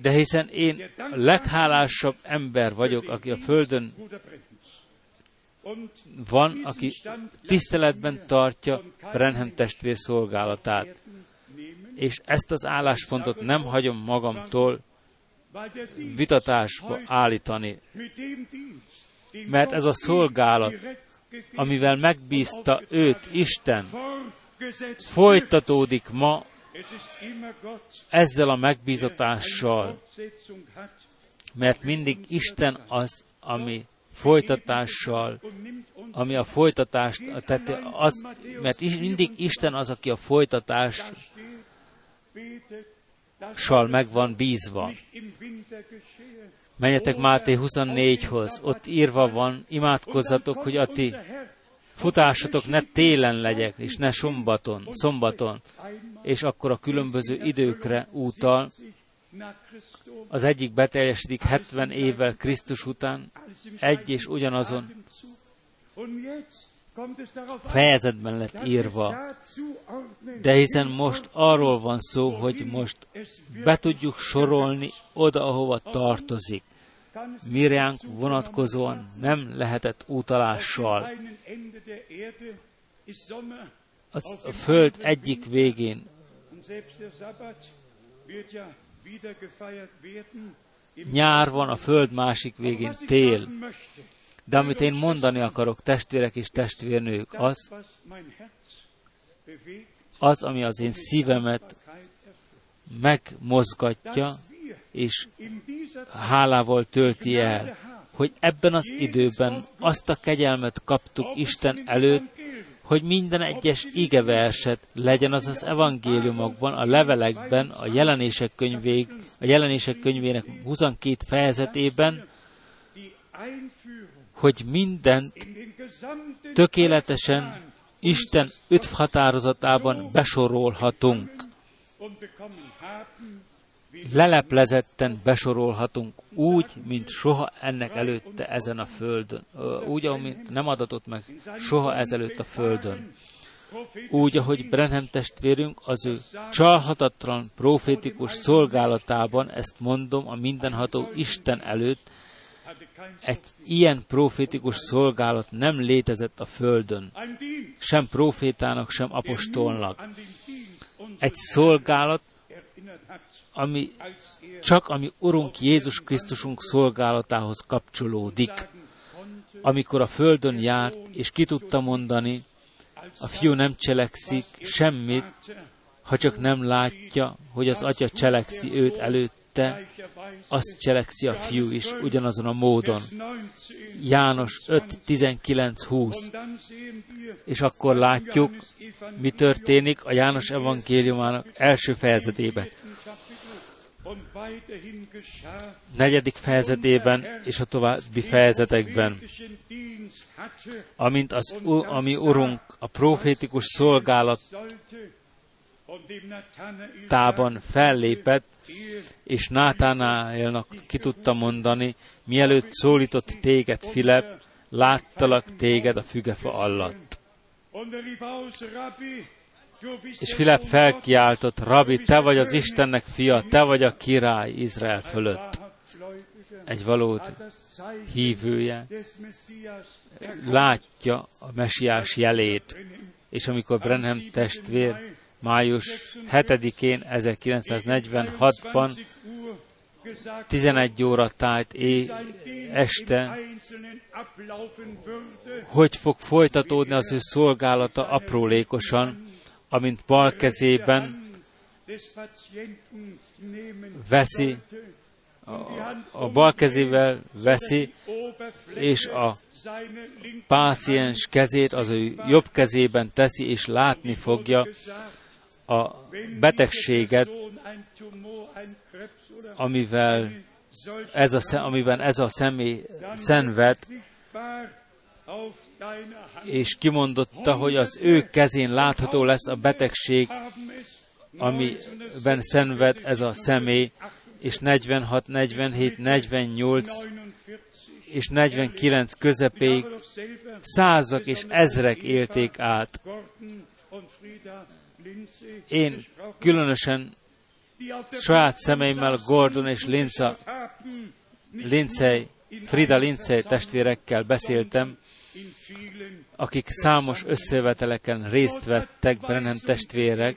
de hiszen én a leghálásabb ember vagyok, aki a Földön van, aki tiszteletben tartja Brenhem testvér szolgálatát. És ezt az álláspontot nem hagyom magamtól vitatásba állítani, mert ez a szolgálat, amivel megbízta őt Isten, folytatódik ma ezzel a megbízatással, mert mindig Isten az, ami folytatással, ami a folytatást, tehát az, mert mindig Isten az, aki a folytatással meg van bízva. Menjetek Máté 24-hoz, ott írva van, imádkozzatok, hogy a ti futásatok ne télen legyek, és ne sombaton, szombaton, és akkor a különböző időkre útal, az egyik beteljesedik 70 évvel Krisztus után, egy és ugyanazon fejezetben lett írva. De hiszen most arról van szó, hogy most be tudjuk sorolni oda, ahova tartozik. Mirjánk vonatkozóan nem lehetett Sommer Az a föld egyik végén nyár van, a föld másik végén tél. De amit én mondani akarok, testvérek és testvérnők, az, az, ami az én szívemet megmozgatja, és hálával tölti el, hogy ebben az időben azt a kegyelmet kaptuk Isten előtt, hogy minden egyes igeverset legyen az az evangéliumokban, a levelekben, a jelenések, könyvég, a jelenések könyvének 22 fejezetében, hogy mindent tökéletesen Isten öt határozatában besorolhatunk. leleplezetten besorolhatunk úgy, mint soha ennek előtte ezen a földön. Úgy, amit nem adatott meg soha ezelőtt a földön. Úgy, ahogy Brenham testvérünk az ő csalhatatlan profétikus szolgálatában, ezt mondom a mindenható Isten előtt, egy ilyen profétikus szolgálat nem létezett a földön, sem profétának, sem apostolnak. Egy szolgálat, ami csak a mi Urunk Jézus Krisztusunk szolgálatához kapcsolódik. Amikor a földön járt, és ki tudta mondani, a fiú nem cselekszik semmit, ha csak nem látja, hogy az atya cselekszi őt előtte, azt cselekszi a fiú is ugyanazon a módon. Vers 19. János 5, 19, 20. Und dann sehen wir, És akkor látjuk, mi történik a János evangéliumának első fejezetében. Negyedik fejezetében és a további fejezetekben. amint az, ami Urunk a profétikus szolgálatában fellépett, és Nátánáélnak ki tudta mondani, mielőtt szólított téged Filip, láttalak téged a fügefa alatt. És Filip felkiáltott, Rabbi, te vagy az König." Istennek fia, te vagy a király Izrael fölött. Egy valódi hívője látja a mesiás jelét. És amikor Brenham testvér május 7-én 1946-ban 11 óra tájt é, este, hogy fog folytatódni az ő szolgálata aprólékosan, amint bal kezében veszi, a, a bal kezével veszi, és a páciens kezét az ő jobb kezében teszi, és látni fogja a betegséget, amivel ez a, amiben ez a személy szenved, és kimondotta, hogy az ő kezén látható lesz a betegség, amiben szenved ez a személy, és 46, 47, 48 és 49 közepéig százak és ezrek élték át. Én különösen saját szemeimmel Gordon és Linza, Lindsay, Frida Lindsay testvérekkel beszéltem, akik számos összeveteleken részt vettek, Brennan testvérek.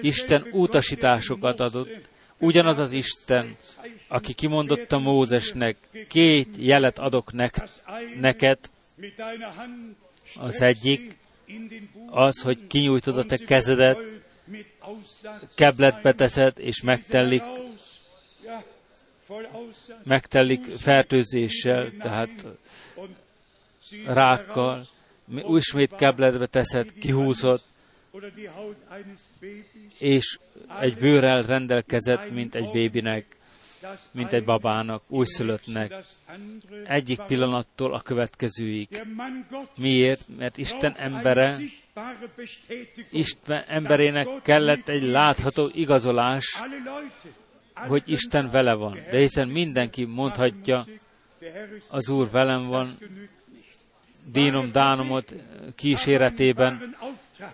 Isten utasításokat adott, ugyanaz az Isten, aki kimondotta Mózesnek, két jelet adok nek, neked, az egyik, az, hogy kinyújtod a te kezedet, kebletbe teszed, és megtellik, megtellik fertőzéssel, tehát rákkal, ismét kebletbe teszed, kihúzod, és egy bőrrel rendelkezett, mint egy bébinek, mint egy babának, újszülöttnek, egyik pillanattól a következőig. Miért? Mert Isten embere, Isten emberének kellett egy látható igazolás, hogy Isten vele van. De hiszen mindenki mondhatja, az Úr velem van, dínom dánomot kíséretében,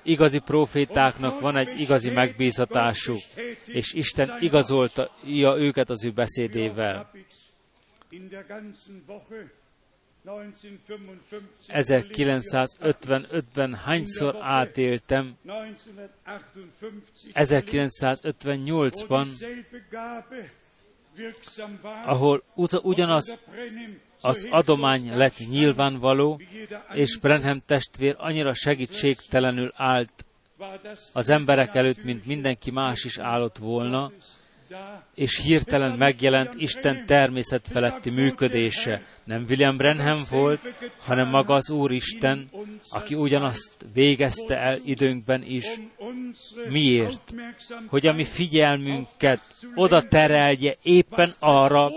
igazi profétáknak van egy igazi megbízatásuk, és Isten igazolta őket az ő beszédével. 1955-ben hányszor átéltem, 1958-ban, ahol ugyanaz az adomány lett nyilvánvaló, és Brenham testvér annyira segítségtelenül állt az emberek előtt, mint mindenki más is állott volna, és hirtelen megjelent Isten természet feletti működése. Nem William Brenham volt, hanem maga az Úristen, aki ugyanazt végezte el időnkben is. Miért? Hogy a mi figyelmünket oda terelje éppen arra,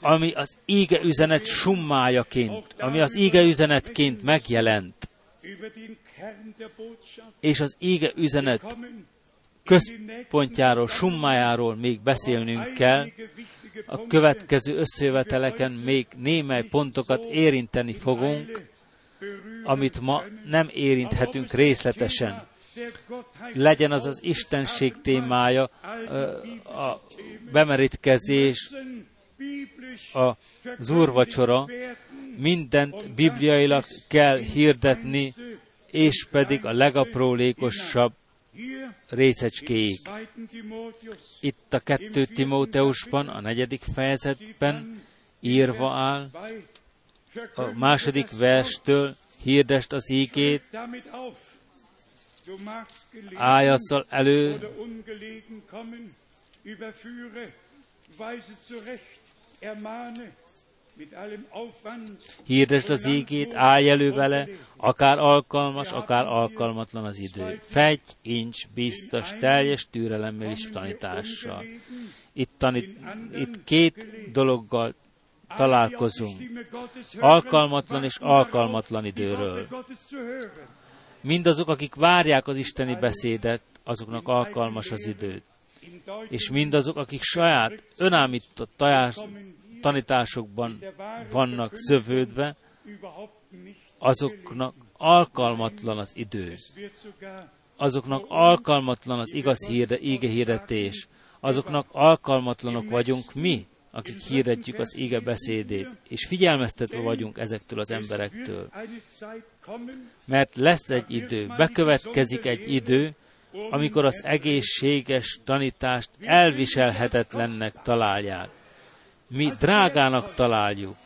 ami az ége üzenet summájaként, ami az ége üzenetként megjelent, és az ége üzenet központjáról, summájáról még beszélnünk kell. A következő összejöveteleken még némely pontokat érinteni fogunk, amit ma nem érinthetünk részletesen. Legyen az az Istenség témája, a bemerítkezés, az úrvacsora, mindent bibliailag kell hirdetni, és pedig a legaprólékosabb részecskéig. Itt a kettő Timóteusban, a negyedik fejezetben írva áll, a második verstől hirdest az ígét, ájatszal elő, Hirdesd az ígét, állj elő vele, akár alkalmas, akár alkalmatlan az idő. Fegy, incs, biztos, teljes türelemmel és tanítással. Itt, tanít, itt két dologgal találkozunk. Alkalmatlan és alkalmatlan időről. Mindazok, akik várják az isteni beszédet, azoknak alkalmas az időt. És mindazok, akik saját önállított tanításokban vannak szövődve, azoknak alkalmatlan az idő. Azoknak alkalmatlan az igaz hírde, ége hirdetés. Azoknak alkalmatlanok vagyunk mi, akik hirdetjük az ége beszédét, és figyelmeztetve vagyunk ezektől az emberektől. Mert lesz egy idő, bekövetkezik egy idő, amikor az egészséges tanítást elviselhetetlennek találják mi drágának találjuk.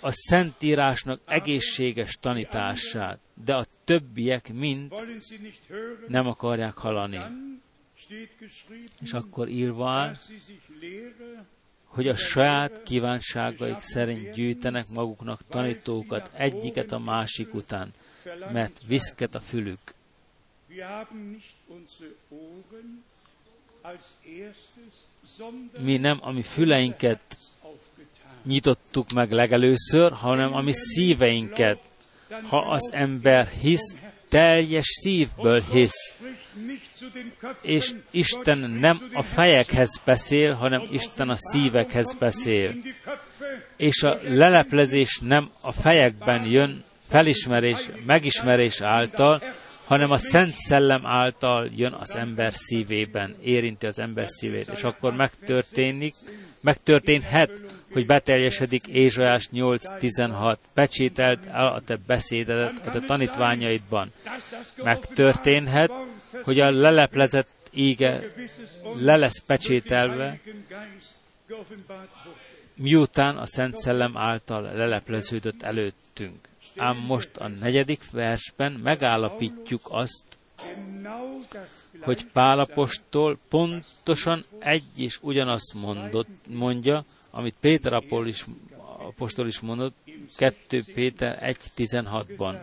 A Szentírásnak egészséges tanítását, de a többiek mind nem akarják hallani. És akkor írva hogy a saját kívánságaik szerint gyűjtenek maguknak tanítókat egyiket a másik után, mert viszket a fülük mi nem a mi füleinket nyitottuk meg legelőször, hanem a mi szíveinket. Ha az ember hisz, teljes szívből hisz. És Isten nem a fejekhez beszél, hanem Isten a szívekhez beszél. És a leleplezés nem a fejekben jön, felismerés, megismerés által, hanem a Szent Szellem által jön az ember szívében, érinti az ember szívét, és akkor megtörténik, megtörténhet, hogy beteljesedik Ézsajás 8.16, pecsételt el a te beszédedet a te tanítványaidban. Megtörténhet, hogy a leleplezett ége le lesz pecsételve, miután a Szent Szellem által lelepleződött előttünk. Ám most a negyedik versben megállapítjuk azt, hogy Pálapostól pontosan egy és ugyanazt mondott, mondja, amit Péter Apostol is, apostol is mondott, 2 Péter 1.16-ban.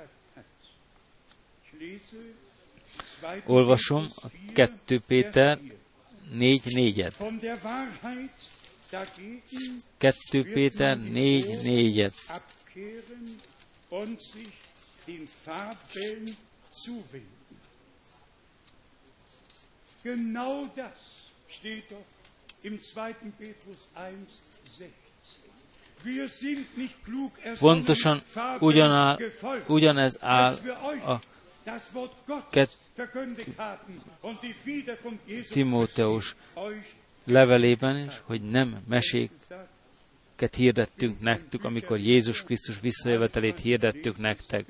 Olvasom a 2 Péter 4.4-et. 2 Péter 4.4-et und sich den Fabeln zuwenden. Genau das steht doch im 2. Petrus 1, 16. Wir sind nicht klug Pontosan ugyanál, ugyanez áll a Timóteus levelében is, hogy nem mesék ket hirdettünk nektek, amikor Jézus Krisztus visszajövetelét hirdettük nektek.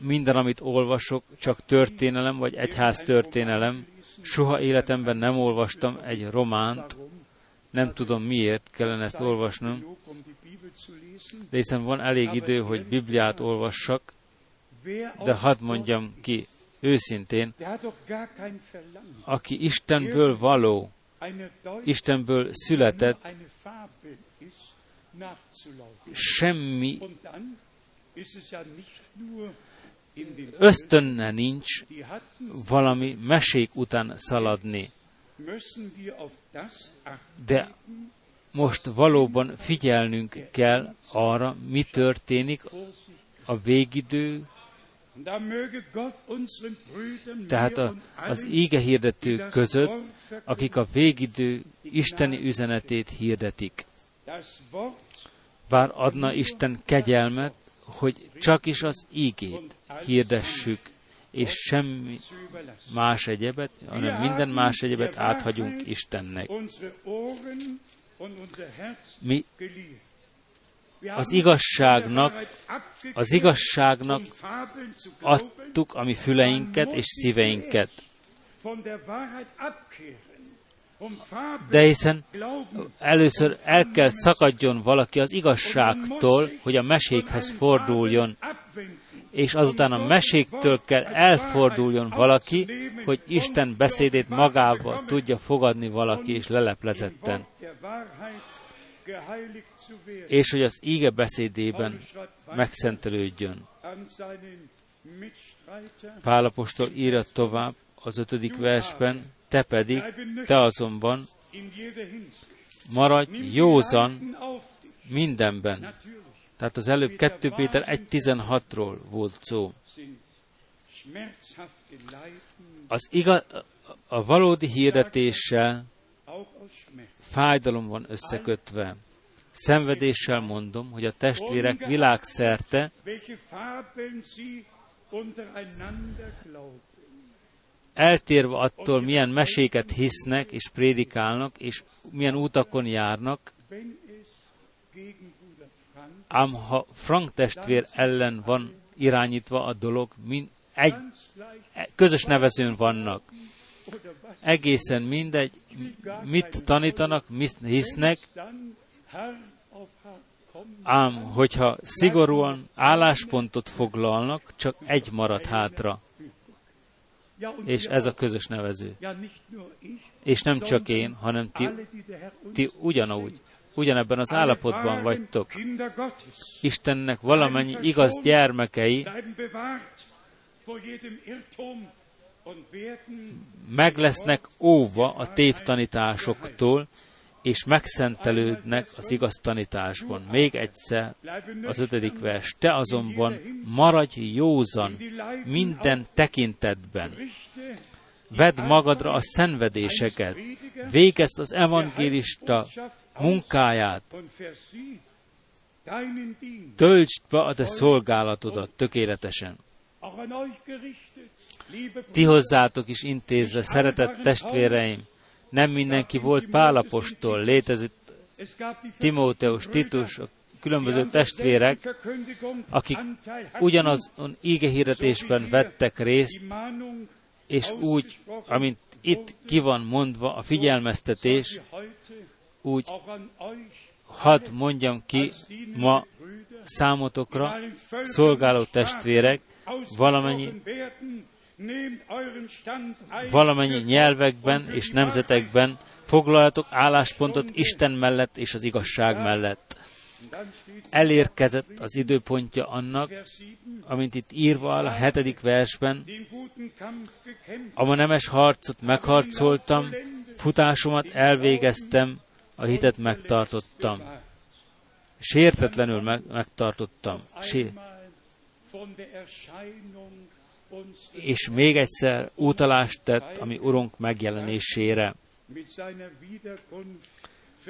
Minden, amit olvasok, csak történelem vagy egyház történelem. Soha életemben nem olvastam egy románt, nem tudom miért kellene ezt olvasnom, de hiszen van elég idő, hogy Bibliát olvassak, de hadd mondjam ki őszintén, aki Istenből való, Istenből született, semmi ösztönne nincs valami mesék után szaladni. De most valóban figyelnünk kell arra, mi történik a végidő Tehát a, az íge hirdetők között, akik a végidő isteni üzenetét hirdetik. Bár adna Isten kegyelmet, hogy csak is az ígét hirdessük, és semmi más egyebet, hanem minden más egyebet áthagyunk Istennek. Mi az igazságnak, az igazságnak adtuk a mi füleinket és szíveinket. De hiszen először el kell szakadjon valaki az igazságtól, hogy a mesékhez forduljon, és azután a meséktől kell elforduljon valaki, hogy Isten beszédét magába tudja fogadni valaki és leleplezetten, és hogy az íge beszédében megszentelődjön. Pálapostól írja tovább az ötödik versben, te pedig, te azonban maradj józan mindenben. Tehát az előbb 2 Péter 1.16-ról volt szó. Az igaz, a valódi hirdetéssel fájdalom van összekötve. Szenvedéssel mondom, hogy a testvérek világszerte eltérve attól, milyen meséket hisznek és prédikálnak, és milyen utakon járnak, ám ha Frank testvér ellen van irányítva a dolog, mind egy közös nevezőn vannak. Egészen mindegy, mit tanítanak, mit hisznek, ám hogyha szigorúan álláspontot foglalnak, csak egy marad hátra. És ez a közös nevező. És nem csak én, hanem ti, ti ugyanúgy, ugyanebben az állapotban vagytok. Istennek valamennyi igaz gyermekei meg lesznek óva a tévtanításoktól, és megszentelődnek az igaz tanításban. Még egyszer az ötödik vers. Te azonban maradj józan minden tekintetben. Vedd magadra a szenvedéseket. Végezd az evangélista munkáját. Töltsd be a te szolgálatodat tökéletesen. Ti hozzátok is intézve, szeretett testvéreim, nem mindenki volt Pálapostól, létezett Timóteus, Titus, a különböző testvérek, akik ugyanaz ígehirdetésben vettek részt, és úgy, amint itt ki van mondva a figyelmeztetés, úgy hadd mondjam ki ma számotokra, szolgáló testvérek, valamennyi valamennyi nyelvekben és nemzetekben foglaljatok álláspontot Isten mellett és az igazság mellett. Elérkezett az időpontja annak, amint itt írva áll a hetedik versben, a nemes harcot megharcoltam, futásomat elvégeztem, a hitet megtartottam. Sértetlenül meg, megtartottam. Sér. És még egyszer utalást tett a mi Urunk megjelenésére,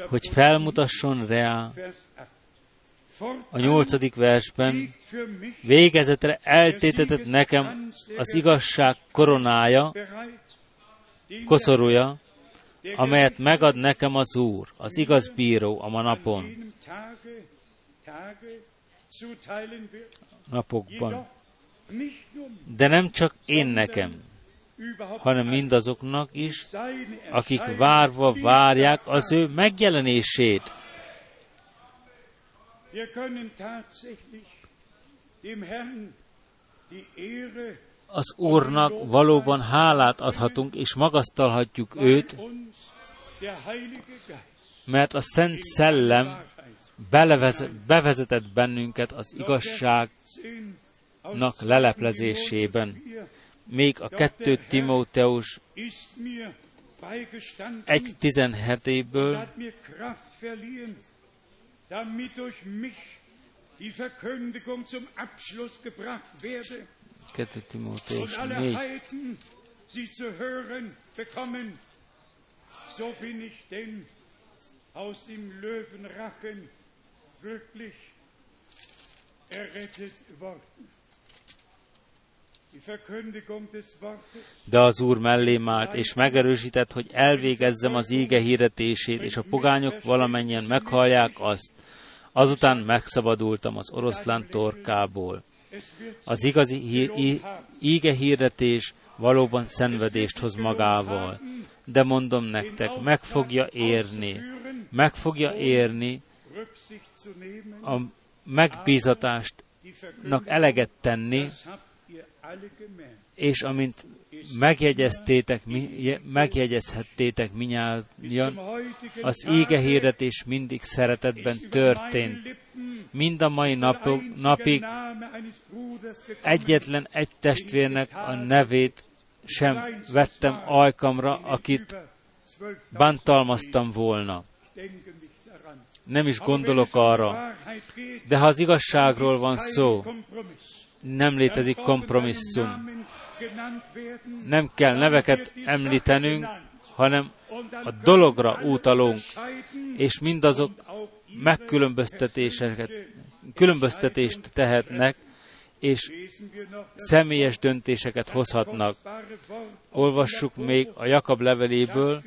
hogy felmutasson rá a nyolcadik versben, végezetre eltétetett nekem az igazság koronája, koszorúja, amelyet megad nekem az Úr, az igaz bíró a ma napon, napokban. De nem csak én nekem, hanem mindazoknak is, akik várva várják az ő megjelenését. Az Úrnak valóban hálát adhatunk, és magasztalhatjuk őt, mert a Szent Szellem bevezetett bennünket az igazságnak leleplezésében. Még a 2 Timóteus 1.17-ből 2 Timóteus und alle 4. Heiden sie zu hören bekommen, so bin ich denn aus dem Löwenrachen wirklich errettet worden. Die Verkündigung des Wortes De az Úr mellém állt, és megerősített, hogy elvégezzem az íge hirdetését, és a pogányok valamennyien meghallják azt. Azután megszabadultam az oroszlán torkából. Az igazi íge hirdetés valóban szenvedést hoz magával. De mondom nektek, meg fogja érni, meg fogja érni a megbízatástnak eleget tenni, és amint megjegyeztétek, mi, je- megjegyezhettétek minnyáján, az ége hirdetés mindig szeretetben történt. Mind a mai napok, napig egyetlen egy testvérnek a nevét sem vettem ajkamra, akit über 12.000 bántalmaztam volna. Nem is gondolok arra. De ha az igazságról van szó. Nem létezik kompromisszum. Nem kell neveket említenünk, hanem a dologra utalunk, és mindazok megkülönböztetéseket, különböztetést tehetnek, és személyes döntéseket hozhatnak. Olvassuk még a Jakab leveléből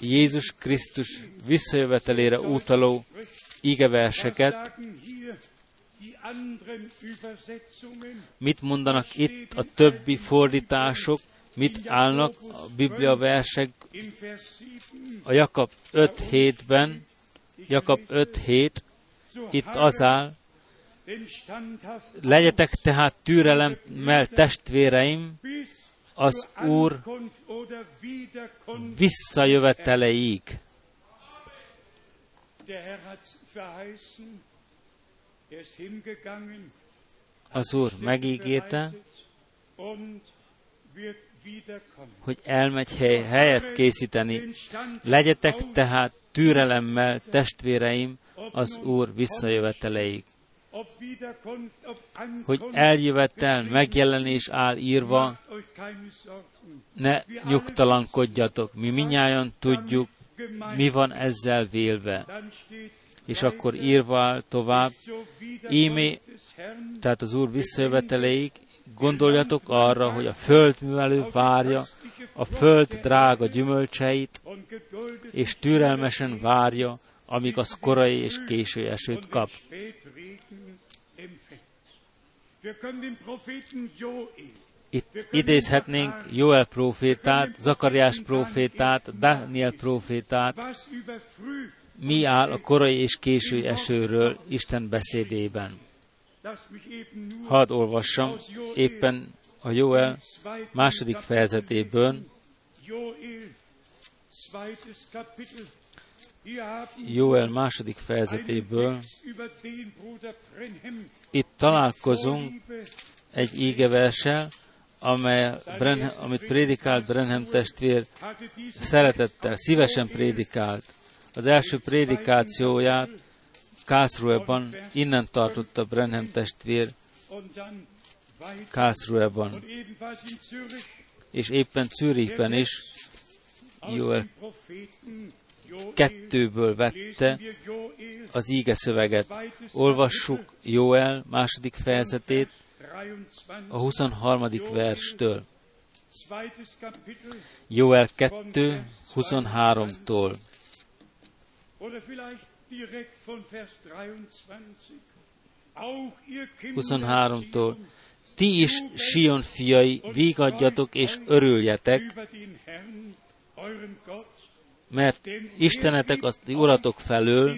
Jézus Krisztus visszajövetelére utaló Was Mit mondanak itt a többi fordítások, mit állnak a Biblia versek In Vers 7 a Jakab 5.7-ben, Jakab 5.7, so itt az áll, legyetek tehát türelemmel testvéreim, az Úr visszajöveteleig. Az Úr megígérte, hogy elmegy hely, helyet készíteni. Legyetek tehát türelemmel, testvéreim, az Úr visszajöveteleig. Hogy eljövetel, megjelenés áll írva, ne nyugtalankodjatok. Mi minnyáján tudjuk, mi van ezzel vélve. És akkor írva tovább, Herrn tehát az Úr visszajöveteleig, gondoljatok arra, hogy a földművelő várja a föld drága gyümölcseit, és türelmesen várja, amíg az korai és késő esőt kap. Itt idézhetnénk Joel profétát, Zakariás profétát, Daniel profétát, mi áll a korai és késő esőről Isten beszédében. Hadd olvassam éppen a Joel második fejezetéből. Joel, második fejezetéből, itt találkozunk egy ígeverssel, amely Brenhem, amit prédikált Brenhem testvér szeretettel, szívesen prédikált. Az első prédikációját Karlsruhe-ban innen tartotta Brenhem testvér Zürich és éppen Zürichben is Joel kettőből vette az íge szöveget. Olvassuk Joel második fejezetét a 23. verstől. Joel 2, 23-tól. 23-tól. Ti is, Sion fiai, vígadjatok és örüljetek, mert Istenetek az uratok felől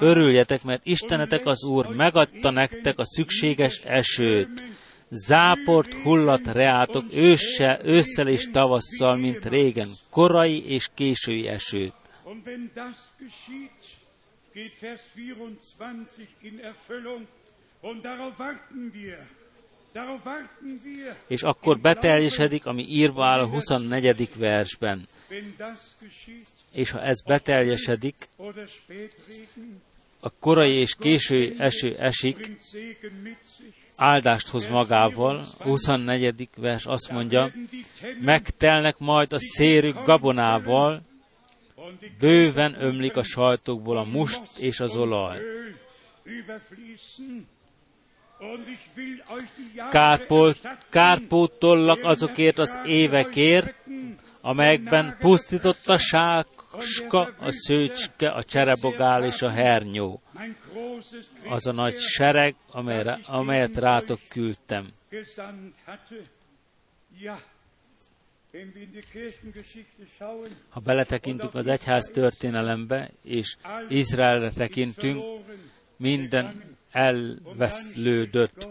örüljetek, mert Istenetek az Úr megadta nektek a szükséges esőt. Záport hullat reátok őssel, ősszel és tavasszal, mint régen, korai és késői esőt. Und wenn das geschieht, geht Vers 24 in Erfüllung. Und darauf warten wir. Darauf warten wir. És akkor beteljesedik, ami írva áll a 24. versben. És ha ez beteljesedik, a korai és késői eső esik, áldást hoz magával. 24. vers azt mondja, megtelnek majd a szérük gabonával, bőven ömlik a sajtokból a must és az olaj. Kárpót, kárpótollak azokért az évekért, amelyekben pusztított a sáska, a szőcske, a cserebogál és a hernyó. Az a nagy sereg, amelyre, amelyet rátok küldtem. Ha beletekintünk az egyház történelembe, és Izraelre tekintünk, minden elveszlődött.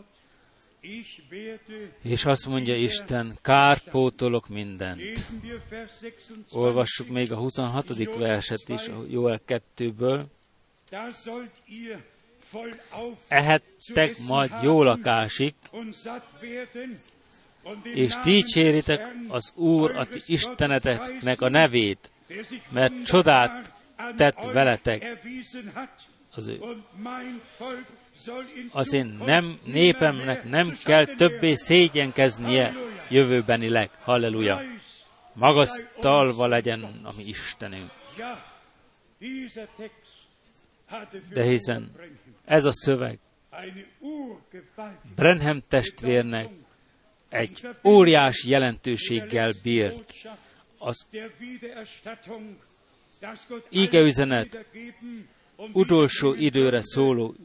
És azt mondja Isten, kárpótolok mindent. lesen wir Vers 26, Olvassuk még a 26. verset is, a Joel 2-ből. Ehettek majd jó lakásig, és dicséritek az Úr, a ti Isteneteknek a nevét, mert csodát tett veletek. az ő az én nem, népemnek nem kell többé szégyenkeznie jövőbenileg. Halleluja! Magasztalva legyen a mi Istenünk. De hiszen ez a szöveg Brenhem testvérnek egy óriási jelentőséggel bírt. Az der Wiedererstattung, dass Gott Ige alles üzenet wiedergeben und utolsó időre szóló,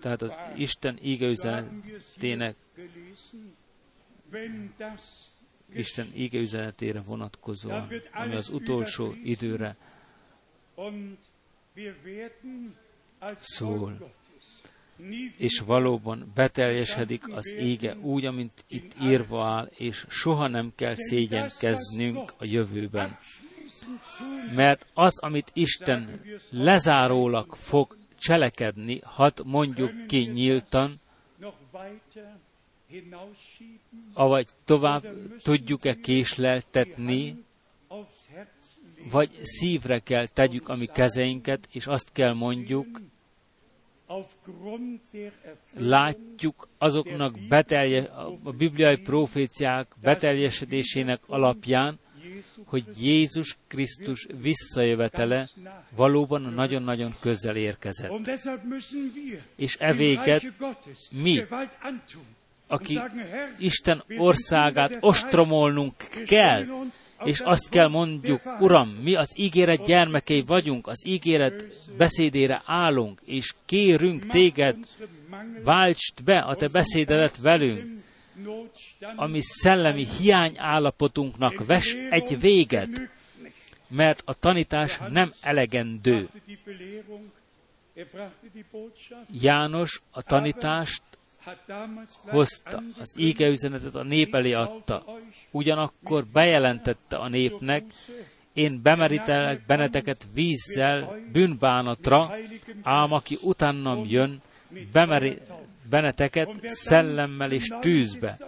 tehát az. Isten ige So haben wir es hier üzenetének, gelesen. Wenn das Isten ige üzenetére vonatkozóan, ami az utolsó időre und wir werden als Szól. És valóban beteljesedik az ége úgy, amint itt írva áll, és soha nem kell szégyenkeznünk a jövőben. Mert az, amit Isten lezárólag fog cselekedni, hadd mondjuk ki nyíltan, avagy tovább tudjuk-e késleltetni, vagy szívre kell tegyük a mi kezeinket, és azt kell mondjuk, látjuk azoknak betelje, a bibliai proféciák beteljesedésének alapján, hogy Jézus Krisztus visszajövetele valóban nagyon-nagyon közel érkezett. És dem evéket mi, aki Isten országát ostromolnunk kell, És azt kell mondjuk, Uram, mi az ígéret gyermekei vagyunk, az ígéret beszédére állunk, és kérünk téged, váltsd be a te beszédedet velünk, ami szellemi hiányállapotunknak ves egy véget, mert a tanítás nem elegendő. János a tanítást hozta, az íge üzenetet a nép elé adta. Ugyanakkor bejelentette a népnek, én bemerítelek benneteket vízzel, bűnbánatra, ám aki utánam jön, bemeri benneteket szellemmel és tűzbe,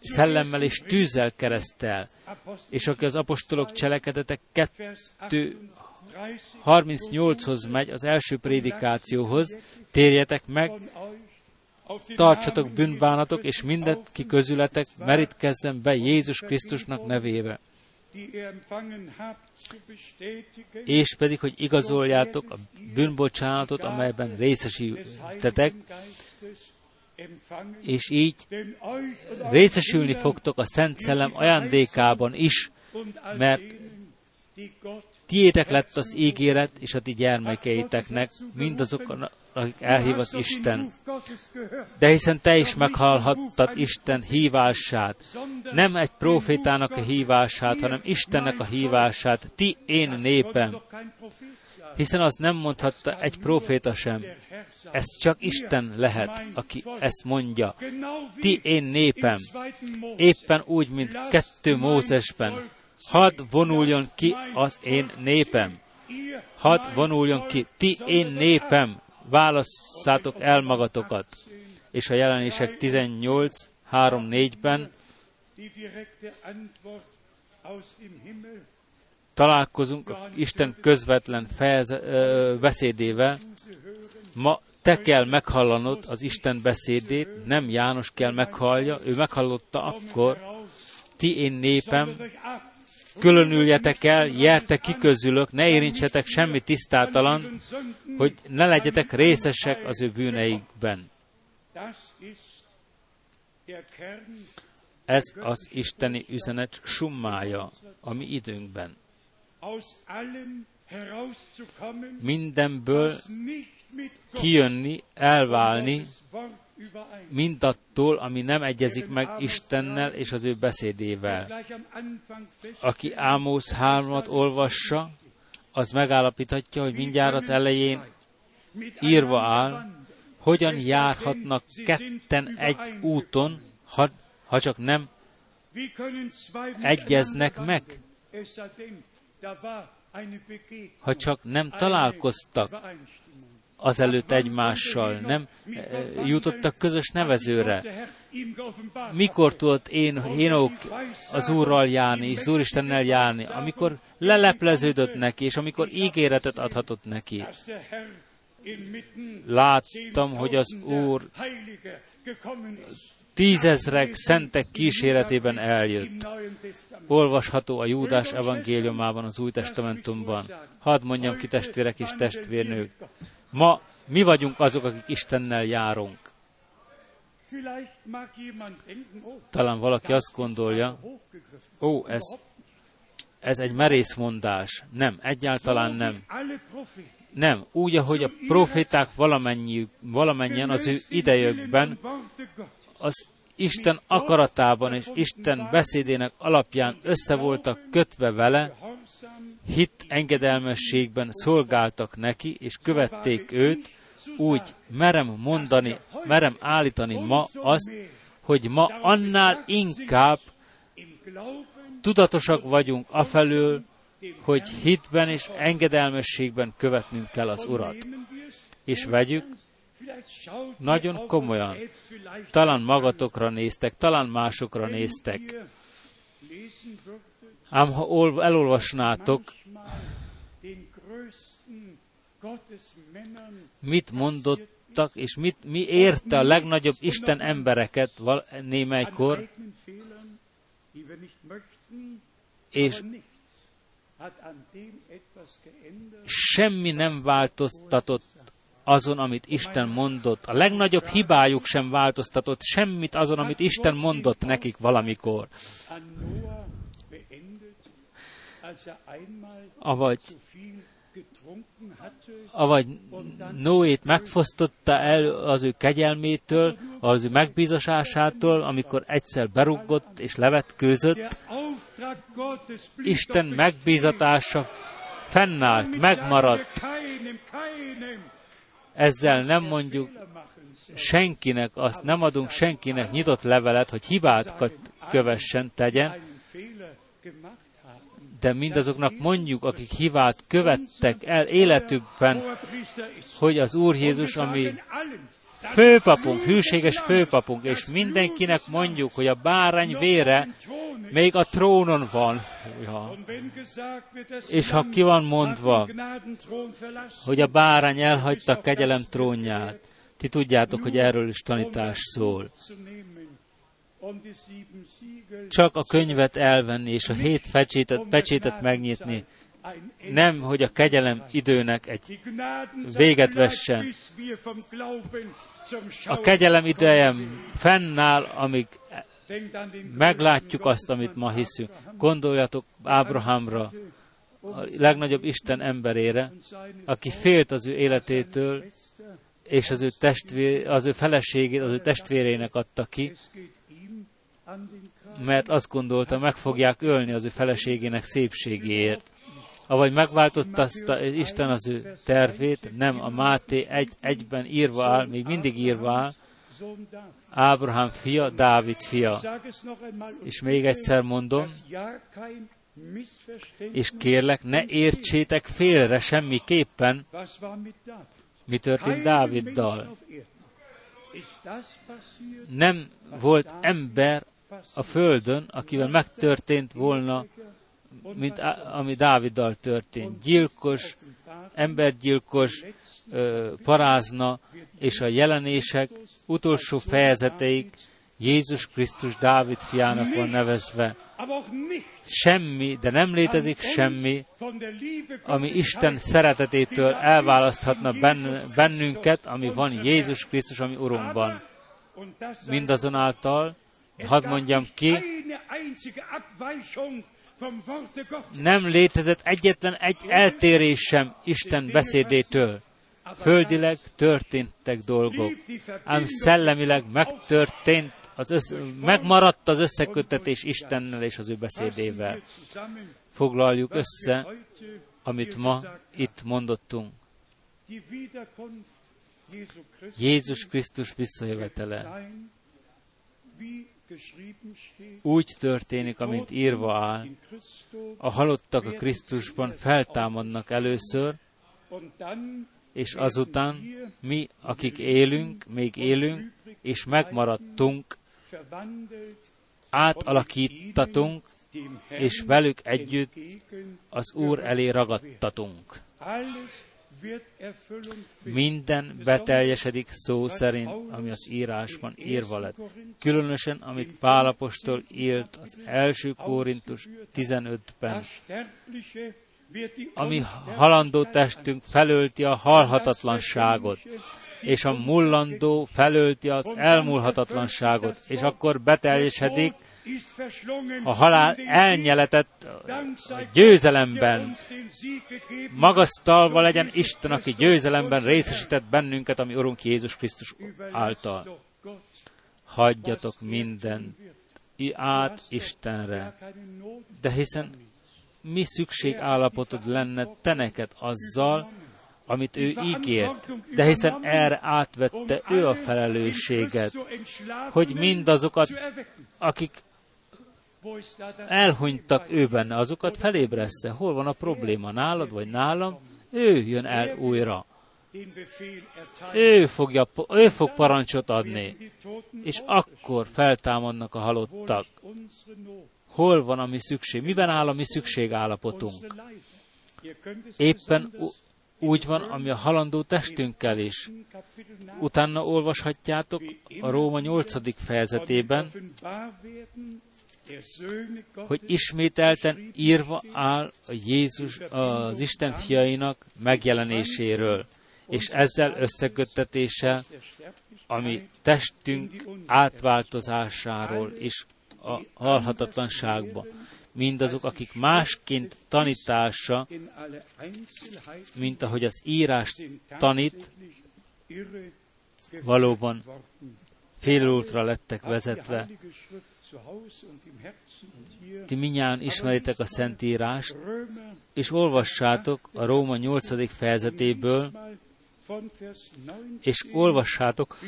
szellemmel és tűzzel keresztel, és aki az apostolok cselekedetek Vers 2 38 38-hoz megy, az első prédikációhoz, térjetek meg, tartsatok bűnbánatok, és mindenki közületek merítkezzen be Jézus Krisztusnak nevébe. És pedig, hogy igazoljátok a bűnbocsánatot, amelyben részesítetek, és így részesülni fogtok a Szent Szellem ajándékában is, mert tiétek lett az ígéret, és a ti gyermekeiteknek, mindazok, akik elhív az Isten. De hiszen te is meghallhattad Isten hívását, nem egy profétának a hívását, hanem Istennek a hívását, ti én népem. Hiszen az nem mondhatta egy proféta sem. Ez csak Isten lehet, aki ezt mondja. Ti én népem, éppen úgy, mint kettő Mózesben. Hadd vonuljon ki az én népem. Hadd vonuljon ki, ti én népem, válasszátok el magatokat. És a jelenések 18, 3, 4-ben die direkte Antwort aus dem Himmel. találkozunk Isten közvetlen fejeze, ö, beszédével, ma te kell meghallanod az Isten beszédét, nem János kell meghallja, ő meghallotta akkor, ti én népem, különüljetek el, jertek ki közülök, ne érintsetek semmi tisztátalan, hogy ne legyetek részesek az ő bűneikben. Ez az isteni üzenet summája a mi időnkben. Mindenből kijönni, elválni. Mindattól, ami nem egyezik meg Istennel és az ő beszédével. Aki Ámosz 3-at olvassa, az megállapíthatja, hogy mindjárt az elején írva áll, hogyan járhatnak ketten egy úton, ha, ha csak nem egyeznek meg, ha csak nem találkoztak. Azelőtt egymással, nem eh, jutottak közös nevezőre. Mikor tudott én, Hénok az Úrral járni, és az Úristennel járni, amikor lelepleződött neki, és amikor ígéretet adhatott neki. Láttam, hogy az Úr tízezrek szentek kíséretében eljött. Olvasható a Júdás evangéliumában, az Új Testamentumban. Hadd mondjam ki testvérek és testvérnők, ma mi vagyunk azok, akik Istennel járunk. Talán valaki azt gondolja, ó, ez, ez egy merész mondás. Nem, egyáltalán nem. Nem, úgy, ahogy a proféták valamennyi, valamennyien az ő idejükben az Isten akaratában és Isten beszédének alapján össze voltak kötve vele, hit engedelmességben szolgáltak neki, és követték őt, úgy merem mondani, merem állítani ma azt, hogy ma annál inkább tudatosak vagyunk afelől, hogy hitben és engedelmességben követnünk kell az Urat. És vegyük nagyon komolyan. Talán magatokra néztek, talán másokra néztek. Ám ha ol- elolvasnátok, mit mondottak, és mit, mi érte a legnagyobb Isten embereket némelykor, és semmi nem változtatott azon, amit Isten mondott. A legnagyobb hibájuk sem változtatott semmit azon, amit Isten mondott nekik valamikor. Avagy, avagy Noét megfosztotta el az ő kegyelmétől, az ő megbízasásától, amikor egyszer berúgott és levetkőzött. Isten megbízatása fennállt, megmaradt. Ezzel nem mondjuk senkinek, azt nem adunk senkinek nyitott levelet, hogy hibát kövessen, tegyen, de mindazoknak mondjuk, akik hibát követtek el életükben, hogy az Úr Jézus, ami főpapunk, hűséges főpapunk, és mindenkinek mondjuk, hogy a bárány vére még a trónon van. Ja. És ha ki van mondva, hogy a bárány elhagyta a kegyelem trónját, ti tudjátok, hogy erről is tanítás szól. Csak a könyvet elvenni, és a hét pecsétet, pecsétet megnyitni, nem, hogy a kegyelem időnek egy véget vessen. A kegyelem ideje fennáll, amíg meglátjuk azt, amit ma hiszünk. Gondoljatok Ábrahámra, a legnagyobb Isten emberére, aki félt az ő életétől, és az ő, testvér, az ő feleségét, az ő testvérének adta ki, mert azt gondolta, meg fogják ölni az ő feleségének szépségéért. Avagy megváltoztatta Isten az ő tervét, nem a Máté egy, egyben írva áll, még mindig írva áll, Ábrahám fia, Dávid fia. És még egyszer mondom, és kérlek, ne értsétek félre semmiképpen, mi történt Dáviddal. Nem volt ember a földön, akivel megtörtént volna mint ami Dáviddal történt. Gyilkos, embergyilkos, parázna, és a jelenések utolsó fejezeteig Jézus Krisztus Dávid fiának van nevezve. Semmi, de nem létezik semmi, ami Isten szeretetétől elválaszthatna benn- bennünket, ami van Jézus Krisztus, ami Urunkban. Mindazonáltal, hadd mondjam ki, nem létezett egyetlen egy eltérés sem Isten beszédétől. Földileg történtek dolgok, ám szellemileg megtörtént, az össz, megmaradt az összekötetés Istennel és az ő beszédével. Foglaljuk össze, amit ma itt mondottunk. Jézus Krisztus visszajövetele úgy történik, amint írva áll. A halottak a Krisztusban feltámadnak először, és azután mi, akik élünk, még élünk, és megmaradtunk, átalakítatunk, és velük együtt az Úr elé ragadtatunk. Minden beteljesedik szó szerint, ami az írásban írva lett. Különösen, amit Pálapostól írt az első Korintus 15-ben. Das Sterbliche wird die ami halandó testünk felölti a halhatatlanságot, és a mullandó felölti az elmúlhatatlanságot, és akkor beteljesedik a halál elnyeletett győzelemben. Magasztalva legyen Isten, aki győzelemben részesített bennünket, ami Urunk Jézus Krisztus által. Hagyjatok mindent i- át Istenre. De hiszen mi szükség állapotod lenne te neked azzal, amit ő ígért, de hiszen erre átvette ő a felelősséget, hogy mindazokat, akik elhunytak ő benne, azokat felébressze. Hol van a probléma? Nálad vagy nálam? Ő jön el újra. Ő, fogja, ő fog parancsot adni, és akkor feltámadnak a halottak. Hol van a mi szükség? Miben áll a mi szükségállapotunk? Éppen úgy van, ami a halandó testünkkel is. Utána olvashatjátok a Róma 8. fejezetében, hogy ismételten írva áll a Jézus az Isten fiainak megjelenéséről, és ezzel összeköttetéssel, ami testünk átváltozásáról és a halhatatlanságba. Mindazok, akik másként tanítása, mint ahogy az írás tanít, valóban félútra lettek vezetve. Ti minnyáján ismeritek a Szentírást, és olvassátok a Róma 8. fejezetéből, és olvassátok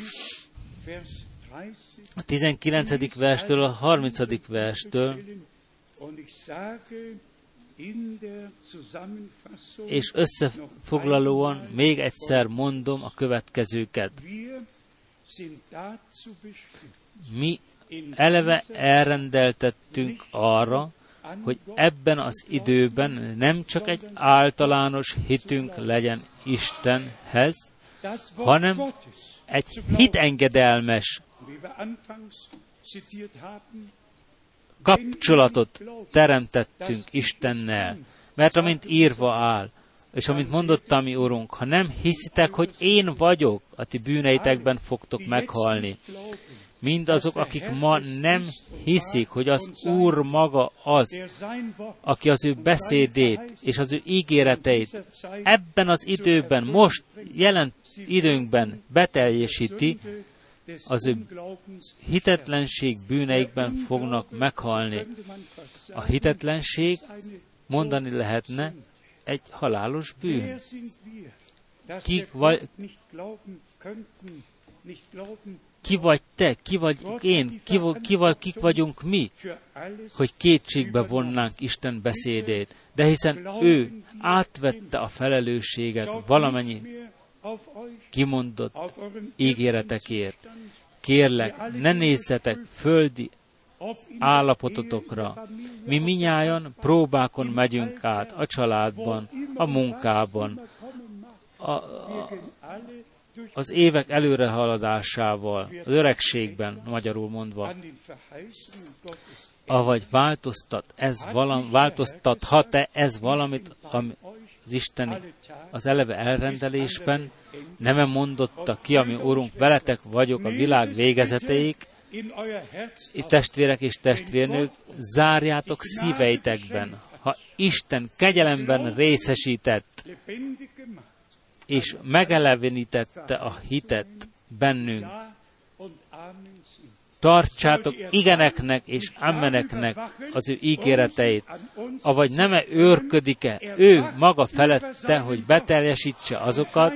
a 19. verstől a 30. verstől, és összefoglalóan még egyszer mondom a következőket. Mi eleve elrendeltettünk arra, hogy ebben az időben nem csak egy általános hitünk legyen Istenhez, hanem egy hitengedelmes kapcsolatot teremtettünk Istennel. Mert amint írva áll, és amint mondotta mi Urunk, ha nem hiszitek, hogy én vagyok, a ti bűneitekben fogtok meghalni. Mindazok, akik ma nem hiszik, hogy az Úr maga az, aki az ő beszédét és az ő ígéreteit ebben az időben, most jelen időnkben beteljesíti, az ő hitetlenség bűneikben fognak meghalni. A hitetlenség mondani lehetne egy halálos bűn. Kik vagy, ki vagy te, ki vagy én, ki, ki vagy, kik vagyunk mi, hogy kétségbe vonnánk Isten beszédét. De hiszen ő átvette a felelősséget valamennyi kimondott ígéretekért. Kérlek, ne nézzetek földi állapototokra. Mi minnyáján próbákon megyünk át a családban, a munkában, a, a, az évek előrehaladásával, az öregségben, magyarul mondva, avagy változtat, ez valam, változtathat-e ez valamit az Isteni, az eleve elrendelésben, nem mondotta ki, ami Urunk, veletek vagyok a világ végezeteig, testvérek és testvérnők, zárjátok szíveitekben, ha Isten kegyelemben részesített, és megelevenítette a hitet bennünk, tartsátok igeneknek és ammeneknek az ő ígéreteit, avagy nem-e őrködik-e ő maga felette, hogy beteljesítse azokat,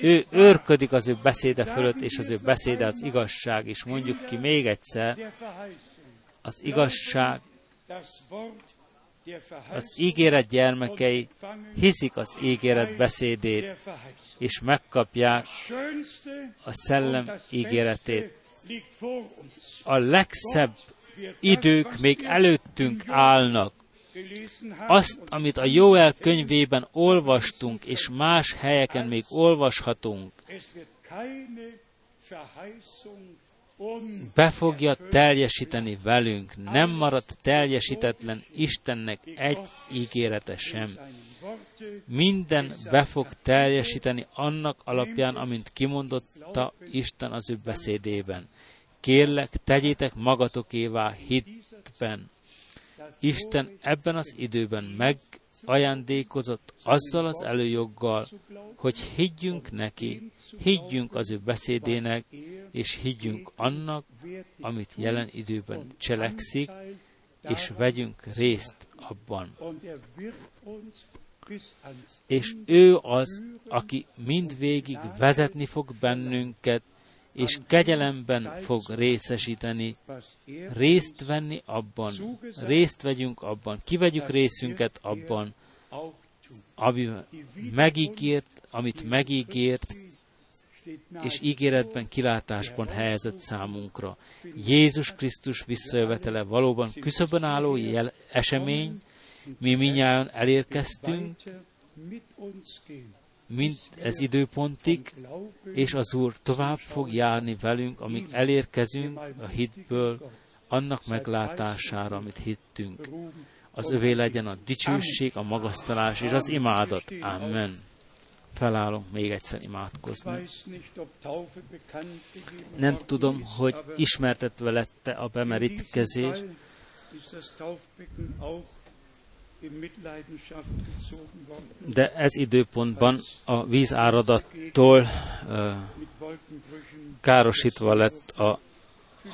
ő őrködik az ő beszéde fölött, és az ő beszéde az igazság, és mondjuk ki még egyszer, az igazság, az ígéret gyermekei hiszik az ígéret beszédét, és megkapják a szellem ígéretét a legszebb idők még előttünk állnak. Azt, amit a Jóel könyvében olvastunk, és más helyeken még olvashatunk, be fogja teljesíteni velünk. Nem maradt teljesítetlen Istennek egy ígérete sem. Minden be fog teljesíteni annak alapján, amint kimondotta Isten az ő beszédében. Kérlek, tegyétek magatokévá hitben. Isten ebben az időben megajándékozott azzal az előjoggal, hogy higgyünk neki, higgyünk az ő beszédének, és higgyünk annak, amit jelen időben cselekszik, és vegyünk részt abban. És ő az, aki mindvégig vezetni fog bennünket, és kegyelemben fog részesíteni, részt venni abban, részt vegyünk abban, kivegyük részünket abban, ami megígért, amit megígért, és ígéretben, kilátásban helyezett számunkra. Jézus Krisztus visszajövetele valóban küszöbön álló jel, esemény, mi minnyáján elérkeztünk, mint ez időpontig, és az Úr tovább fog járni velünk, amíg elérkezünk a hitből, annak meglátására, amit hittünk. Az övé legyen a dicsőség, a magasztalás és az imádat. Amen. Felállunk még egyszer imádkozni. Nem tudom, hogy ismertetve lette a bemerítkezés, de ez időpontban a vízáradattól uh, károsítva lett a,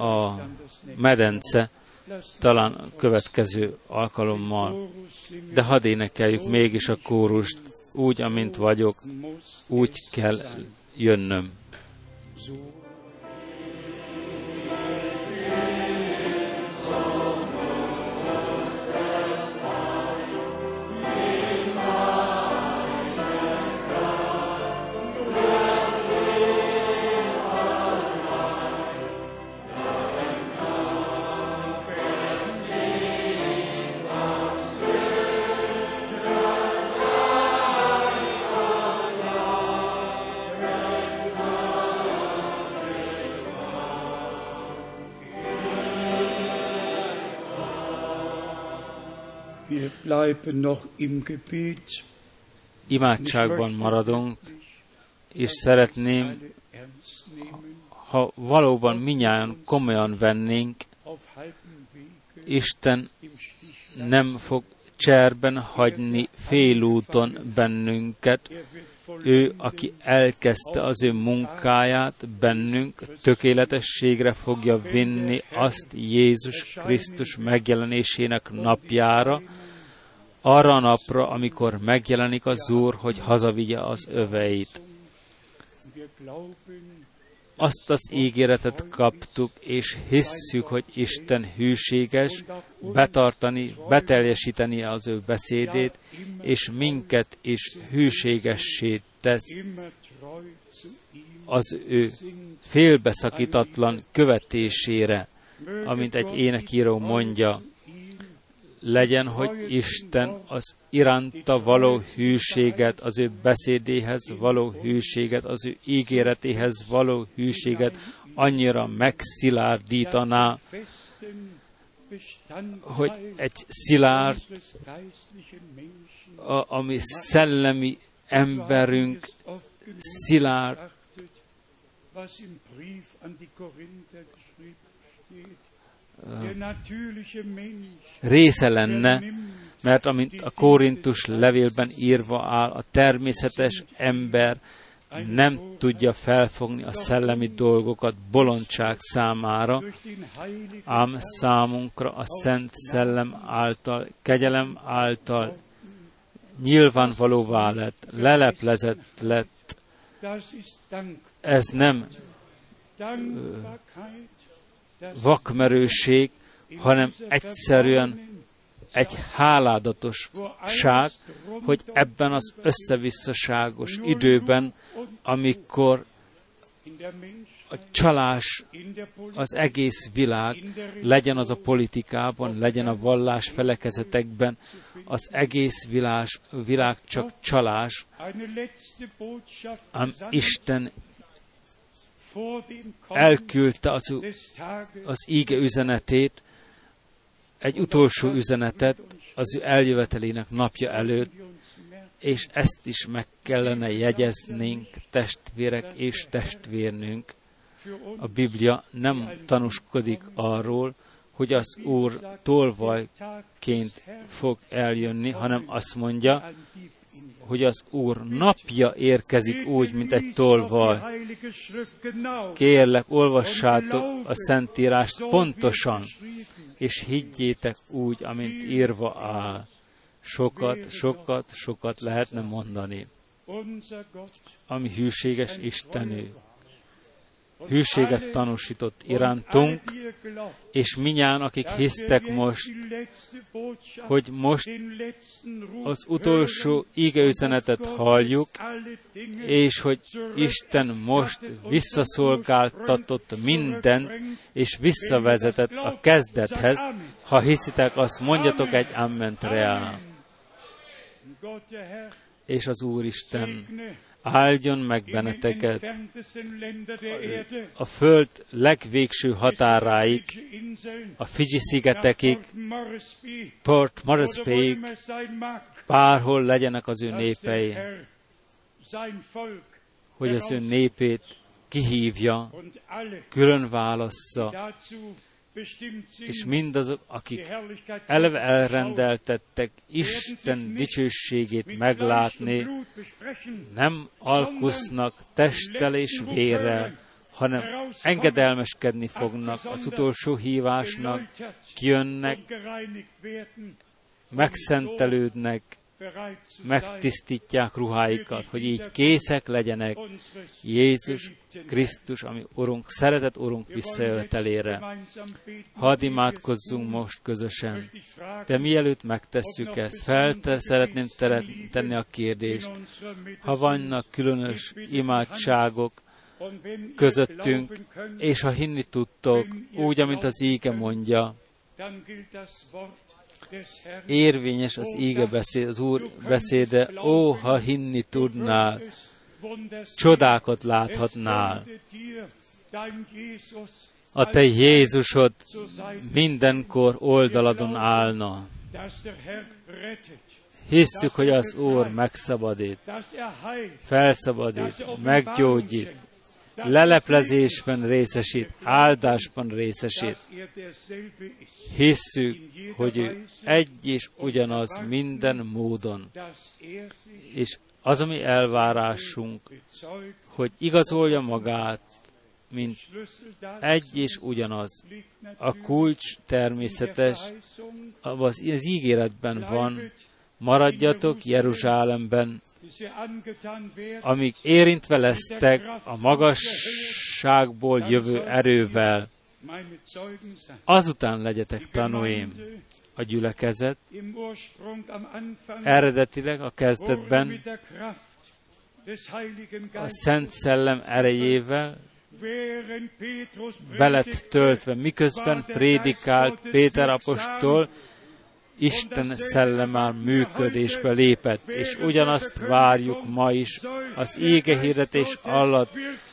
a medence, talán a következő alkalommal. De hadd énekeljük mégis a kórust, úgy, amint vagyok, úgy kell jönnöm. Imádságban maradunk, és szeretném, ha valóban minnyáján komolyan vennénk, Isten nem fog cserben hagyni félúton bennünket. Ő, aki elkezdte az ő munkáját bennünk, tökéletességre fogja vinni azt Jézus Krisztus megjelenésének napjára, arra a napra, amikor megjelenik az Úr, hogy hazavigye az öveit. Azt az ígéretet kaptuk, és hisszük, hogy Isten hűséges, betartani, beteljesíteni az ő beszédét, és minket is hűségessé tesz az ő félbeszakítatlan követésére. amint egy énekíró mondja, legyen, hogy Isten az iránta való hűséget, az ő beszédéhez való hűséget, az ő ígéretéhez való hűséget annyira megszilárdítaná, hogy egy szilárd, ami szellemi emberünk szilárd, része lenne, mert amint a Korintus levélben írva áll, a természetes ember nem tudja felfogni a szellemi dolgokat bolondság számára, ám számunkra a Szent Szellem által, kegyelem által nyilvánvalóvá lett, leleplezett lett. Ez nem vakmerőség, hanem egyszerűen egy háládatosság, hogy ebben az összevisszaságos időben, amikor a csalás az egész világ, legyen az a politikában, legyen a vallás felekezetekben, az egész világ, világ csak csalás, ám Isten elküldte az, az íge üzenetét, egy utolsó üzenetet az ő eljövetelének napja előtt, és ezt is meg kellene jegyeznénk, testvérek és testvérnünk. A Biblia nem tanúskodik arról, hogy az Úr tolvajként fog eljönni, hanem azt mondja, hogy az Úr napja érkezik úgy, mint egy tolvaj. Kérlek, olvassátok a Szentírást pontosan, és higgyétek úgy, amint írva áll. Sokat, sokat, sokat lehetne mondani. Ami hűséges Istenő, hűséget tanúsított irántunk, és minnyáján, akik hisztek most, hogy most az utolsó ígeüzenetet halljuk, és hogy Isten most visszaszolgáltatott mindent, és visszavezetett a kezdethez. Ha hiszitek, azt mondjatok egy amment Herr, És az Úristen áldjon meg benneteket a föld legvégső határáig, a Fiji nach szigetekig, Port Moresbyig, bárhol legyenek az ő népei, hogy az ő népét kihívja, külön válassza, és mindazok, akik eleve elrendeltettek Isten dicsőségét meglátni, nem alkusznak testtel és vérrel, hanem engedelmeskedni fognak az utolsó hívásnak, kijönnek, megszentelődnek, megtisztítják ruháikat, hogy így készek legyenek Jézus Krisztus, ami Urunk, szeretett Urunk visszajövetelére. Hadd imádkozzunk most közösen. De mielőtt megtesszük ezt, fel szeretném tenni a kérdést, ha vannak különös imádságok közöttünk, és ha hinni tudtok, úgy, amint az íge mondja, érvényes az íge beszéd, az Úr beszéde, ó, ha hinni tudnál, csodákat láthatnál. A te Jézusod mindenkor oldaladon állna. Hisszük, hogy az Úr megszabadít, felszabadít, meggyógyít, leleplezésben részesít, áldásban részesít. Hisszük, hogy ő egy és ugyanaz minden módon, és az a mi elvárásunk, hogy igazolja magát, mint egy és ugyanaz. A kulcs természetes, az, az ígéretben van, maradjatok Jeruzsálemben, amíg érintve lesztek a magasságból jövő erővel. Azután legyetek tanúim. A gyülekezet eredetileg a kezdetben a Szent Szellem erejével belet töltve, miközben prédikált Péter apostol, Isten szellem már működésbe lépett, és ugyanazt várjuk ma is az ége hirdetés alatt.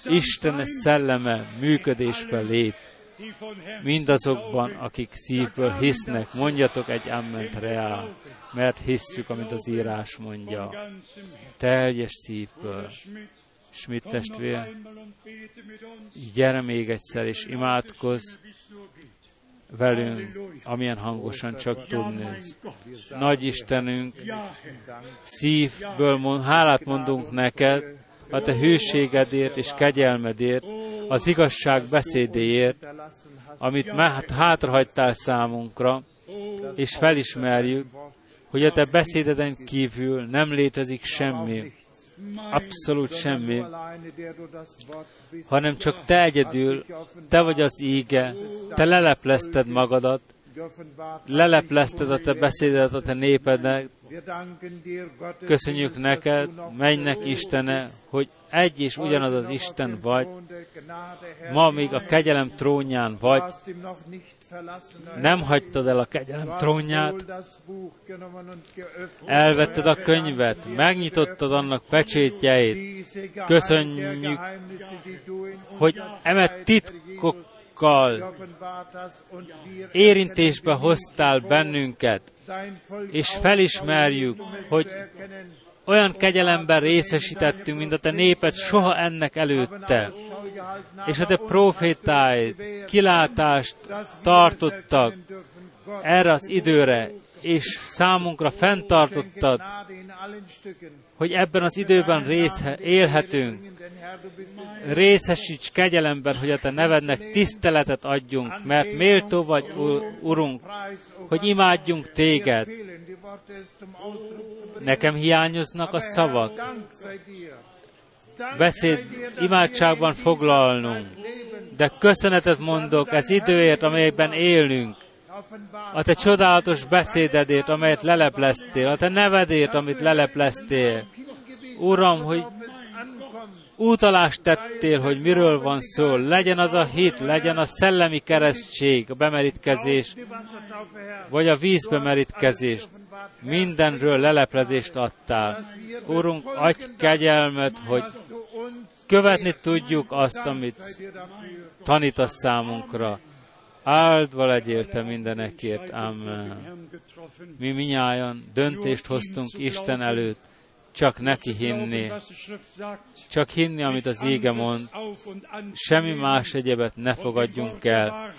Isten szelleme működésbe lép. Mindazokban, akik szívből hisznek, mondjatok egy amment reál, mert hisszük, amit az írás mondja. Teljes szívből. Schmidt, testvér, gyere még egyszer, és imádkozz velünk, amilyen hangosan csak tudni. Nagy Istenünk, szívből mond, hálát mondunk neked, a te hűségedért és kegyelmedért, az igazság beszédéért, amit me- hátrahagytál számunkra, és felismerjük, hogy a te beszédeden kívül nem létezik semmi, abszolút semmi, hanem csak te egyedül, te vagy az íge, te leleplezted magadat, leleplezted a te beszédedet a te népednek, köszönjük neked, menjnek Istene, hogy egy és ugyanaz az Isten vagy, ma még a kegyelem trónján vagy, nem hagytad el a kegyelem trónját, elvetted a könyvet, megnyitottad annak pecsétjeit, köszönjük, hogy emet titkokkal érintésbe hoztál bennünket, és felismerjük, hogy olyan kegyelemben részesítettünk, mint a te néped soha ennek előtte. És a te profétáid kilátást tartottak erre az időre, és számunkra fenntartottad, hogy ebben az időben része, élhetünk. Részesíts kegyelemben, hogy a te nevednek tiszteletet adjunk, mert méltó vagy, Urunk, hogy imádjunk téged. Nekem hiányoznak a szavak. Beszéd imádságban foglalnunk. De köszönetet mondok ez időért, amelyekben élünk. A te csodálatos beszédedért, amelyet lelepleztél, a te nevedért, amit lelepleztél. Uram, hogy útalást tettél, hogy miről van szó. Legyen az a hit, legyen a szellemi keresztség, a bemerítkezés, vagy a vízbemerítkezés. Mindenről leleplezést adtál. Urunk, adj kegyelmet, hogy követni tudjuk azt, amit tanítasz számunkra. Áldva legyél te mindenekért. Amen. Mi minnyáján döntést hoztunk Isten előtt, csak neki hinni, csak hinni, amit az ége mond, semmi más egyebet ne fogadjunk el,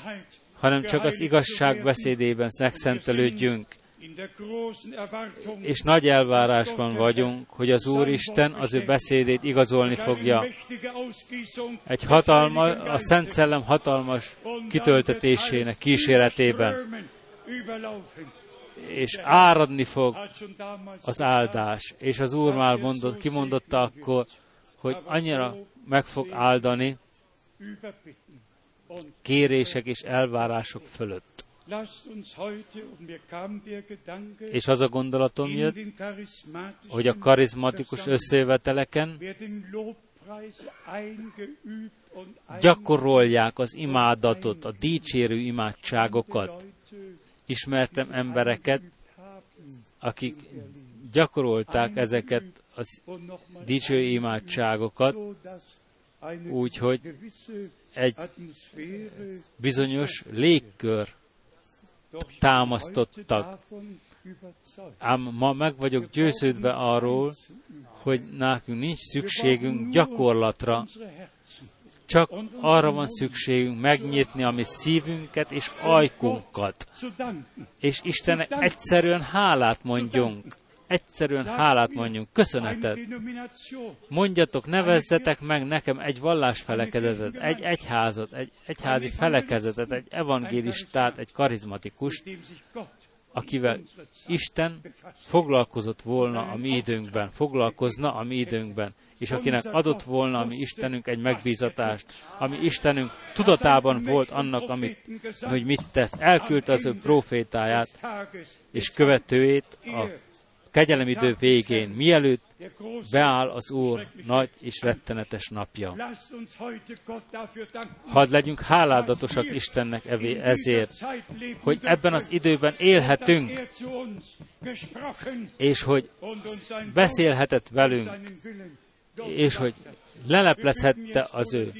hanem csak az igazság beszédében megszentelődjünk, és nagy elvárásban vagyunk, hogy az Úristen az ő beszédét igazolni fogja. Egy hatalma, a Szent Szellem hatalmas kitöltetésének kíséretében, és áradni fog damals az áldás. És az Úr már mondott, kimondotta akkor, hogy annyira meg fog áldani kérések és elvárások fölött. És az a gondolatom jött, hogy a karizmatikus összejöveteleken gyakorolják az imádatot, a dicsérő imádságokat. Ismertem embereket, akik gyakorolták ezeket nochmal dicső imádságokat, úgyhogy egy bizonyos légkör támasztottak. Ám ma meg vagyok győződve arról, hogy nekünk nincs szükségünk gyakorlatra, csak arra van szükségünk megnyitni a mi szívünket és ajkunkat, és Istennek egyszerűen hálát mondjunk. Egyszerűen hálát mondjunk, köszönetet. Mondjatok, nevezzetek meg nekem egy vallásfelekezetet, egy egyházat, egy egyházi felekezetet, egy evangélistát, egy karizmatikust, akivel Isten foglalkozott volna a mi időnkben, foglalkozna a mi időnkben, és akinek adott volna a mi Istenünk egy megbízatást, ami Istenünk tudatában volt annak, amit, hogy mit tesz. Elküldte az ő profétáját és követőjét a kegyelemidő végén, mielőtt beáll az Úr nagy és rettenetes napja. Hadd legyünk háládatosak Istennek ezért, hogy ebben az időben élhetünk, er és hogy beszélhetett velünk, és hogy leleplezhette az ő.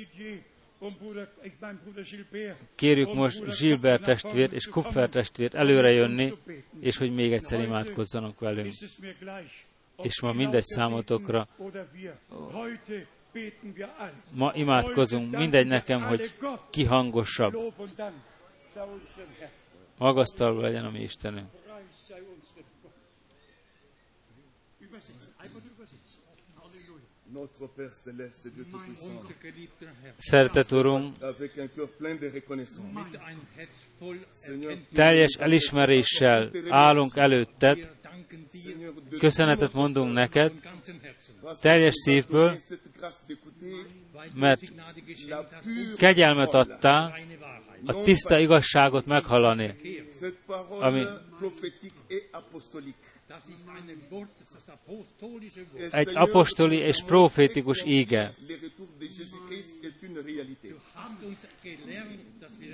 Kérjük most Gilbert testvért és Kupfer testvért előre jönni, és hogy még egyszer imádkozzanak velünk. És ma mindegy számotokra, ma imádkozunk, mindegy nekem, hogy ki hangosabb, magasztalva legyen a mi Istenünk. Seigneur, Erkenntnis, teljes elismeréssel állunk előtted, köszönetet mondunk neked, teljes szívből, Mert pure kegyelmet adtál a tiszta igazságot meghallani. Cette Egy apostoli és profétikus íge.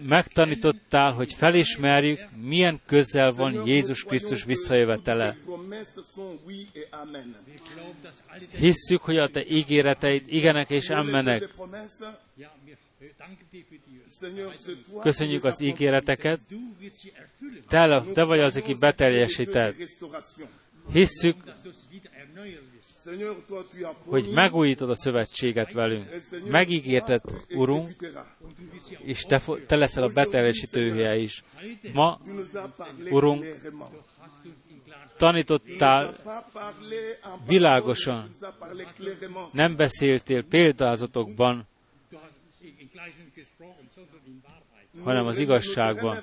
Megtanítottál, hogy felismerjük, milyen közel van Jézus Krisztus visszajövetele. Hisszük, hogy a te ígéreteid igenek és toi Köszönjük az ígéreteket. Te, te vagy az, aki croyons Hisszük, hogy megújítod a szövetséget velünk. Megígérted, Urunk, és te, te leszel a beteljesítője is. Ma Urunk, tanítottál, Világosan. nem beszéltél példázatokban, hanem az igazságban.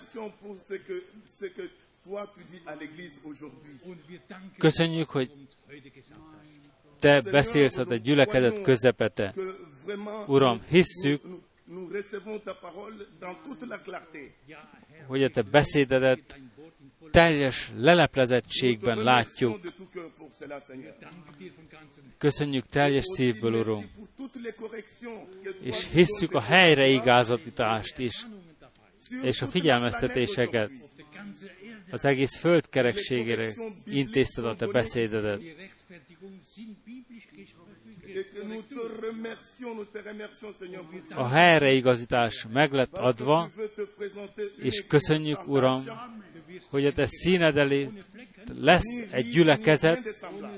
Köszönjük, hogy te beszélsz a te gyülekezet közepete. Uram, hisszük, hogy a te beszédedet teljes te látjuk. Köszönjük teljes szívből, toi és hisszük a helyreigazítást is, és a figyelmeztetéseket az egész föld kerekségére intézted a te beszédedet. A helyreigazítás meg lett adva, és köszönjük, Uram, hogy a te színed elé lesz egy gyülekezet,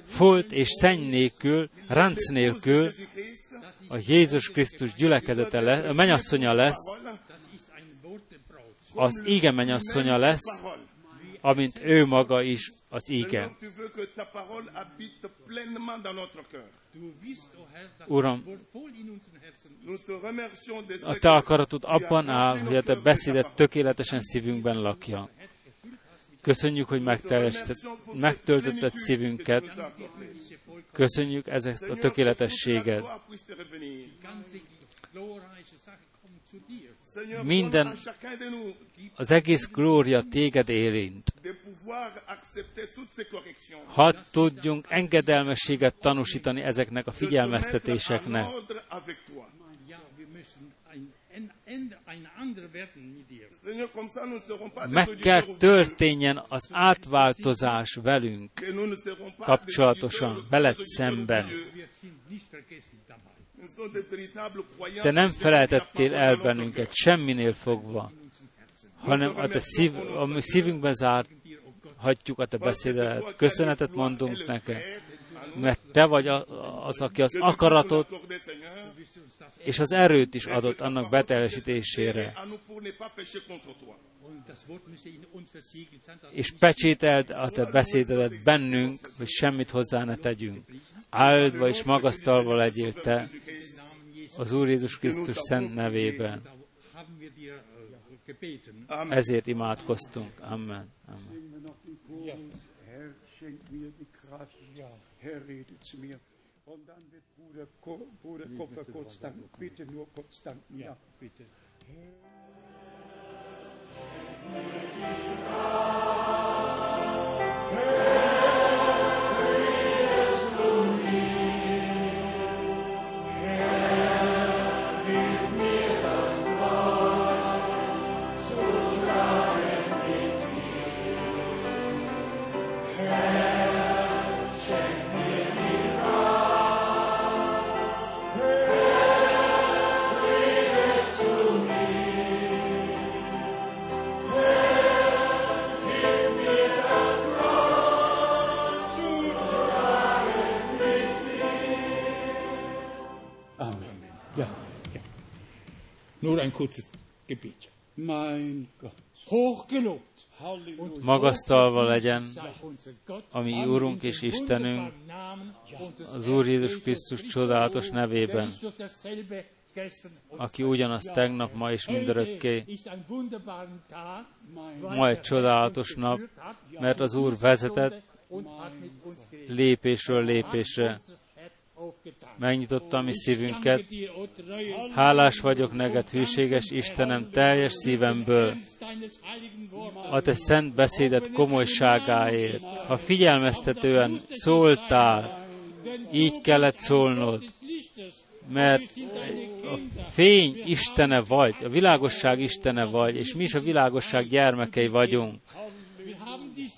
folt és szenny nélkül, ránc nélkül, a Jézus Krisztus gyülekezete lesz, a mennyasszonya lesz, az íge mennyasszonya lesz. Amint ő maga is az íge. Uram, a te akaratod abban áll, hogy a te beszédet tökéletesen szívünkben lakja. Köszönjük, hogy megtöltötted szívünket. Köszönjük ezeket a tökéletességet. Minden- Az egész glória téged érint. Hadd tudjunk engedelmességet tanúsítani ezeknek a figyelmeztetéseknek. Meg kell történjen az átváltozás velünk. Kapcsolatosan, veled szemben. Te nem la el bennünket semminél fogva, hanem a te szív, a mi szívünkben zárt hagyjuk a te beszédet. Köszönetet mondunk neked, mert te vagy az, aki az akaratot és az erőt is adott annak beteljesítésére. És pecsételd a te beszédedet bennünk, hogy semmit hozzá ne tegyünk. Áldva és magasztalva legyél te az Úr Jézus Krisztus szent nevében. Ezért imádkoztunk. Amen. Amen. Und dann wird Bruder, Ko Bruder Kopfer kurz danken. Bitte nur kurz danken. Ja, bitte. Herr, ein kurzes Gebet. Mein Gott. Hochgelobt. Magasztalva legyen sei unser Gott. a mi Amen. Úrunk és Istenünk, az Úr Jézus Krisztus csodálatos nevében, aki ugyanaz tegnap, ma és mindörökké. Ma egy csodálatos nap, mert az Úr vezetett lépésről lépésre. Megnyitotta a mi szívünket. Hálás vagyok neked, hűséges Istenem, teljes szívemből, a te szent beszédet komolyságáért. Ha figyelmeztetően szóltál, így kellett szólnod, mert a fény Istene vagy, a világosság Istene vagy, és mi is a világosság gyermekei vagyunk.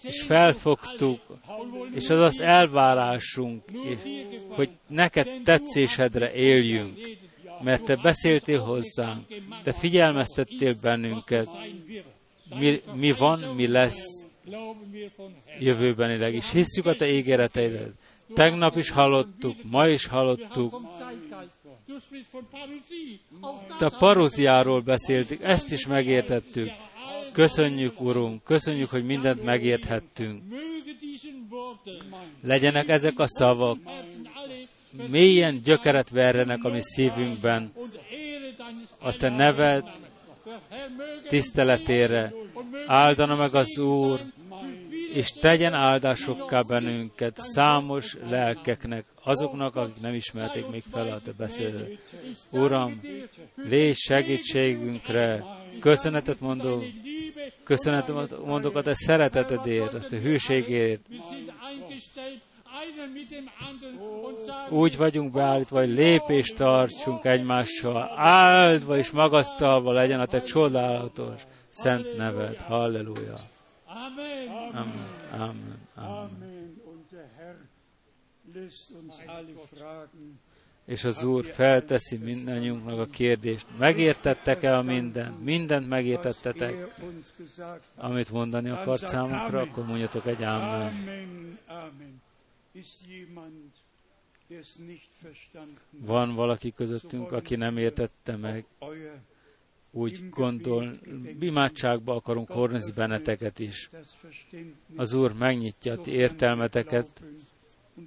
És felfogtuk, és az az elvárásunk, és, hogy neked tetszésedre éljünk, mert te beszéltél hozzánk, te figyelmeztettél bennünket, mi, mi van, mi lesz jövőbenileg is. Hiszük a te ígéreteidet. Tegnap is hallottuk, ma is hallottuk, te a paróziáról beszéltük, ezt is megértettük. Köszönjük, Urunk, köszönjük, hogy mindent megérthettünk. Legyenek ezek a szavak, mélyen gyökeret verjenek a mi szívünkben, a te neved tiszteletére. Áldana meg az Úr, és tegyen áldásokká bennünket számos lelkeknek, azoknak, akik nem ismerték még fel a te beszédet. Uram, légy segítségünkre, köszönetet mondok, köszönetet mondok a te szeretetedért, a te hűségért. Úgy vagyunk beállítva, hogy lépést tartsunk egymással, áldva és magasztalva legyen a te csodálatos szent neved. Halleluja. Amen. Amen. Amen. Amen. Amen. És az Úr felteszi mindannyiunknak a kérdést. Megértettek-e a mindent? Mindent megértettetek, amit mondani akart számunkra? Akkor mondjatok egy ámen. Van valaki közöttünk, aki nem értette meg, úgy gondol, imádságba akarunk hordozni benneteket is. Az Úr megnyitja a ti értelmeteket,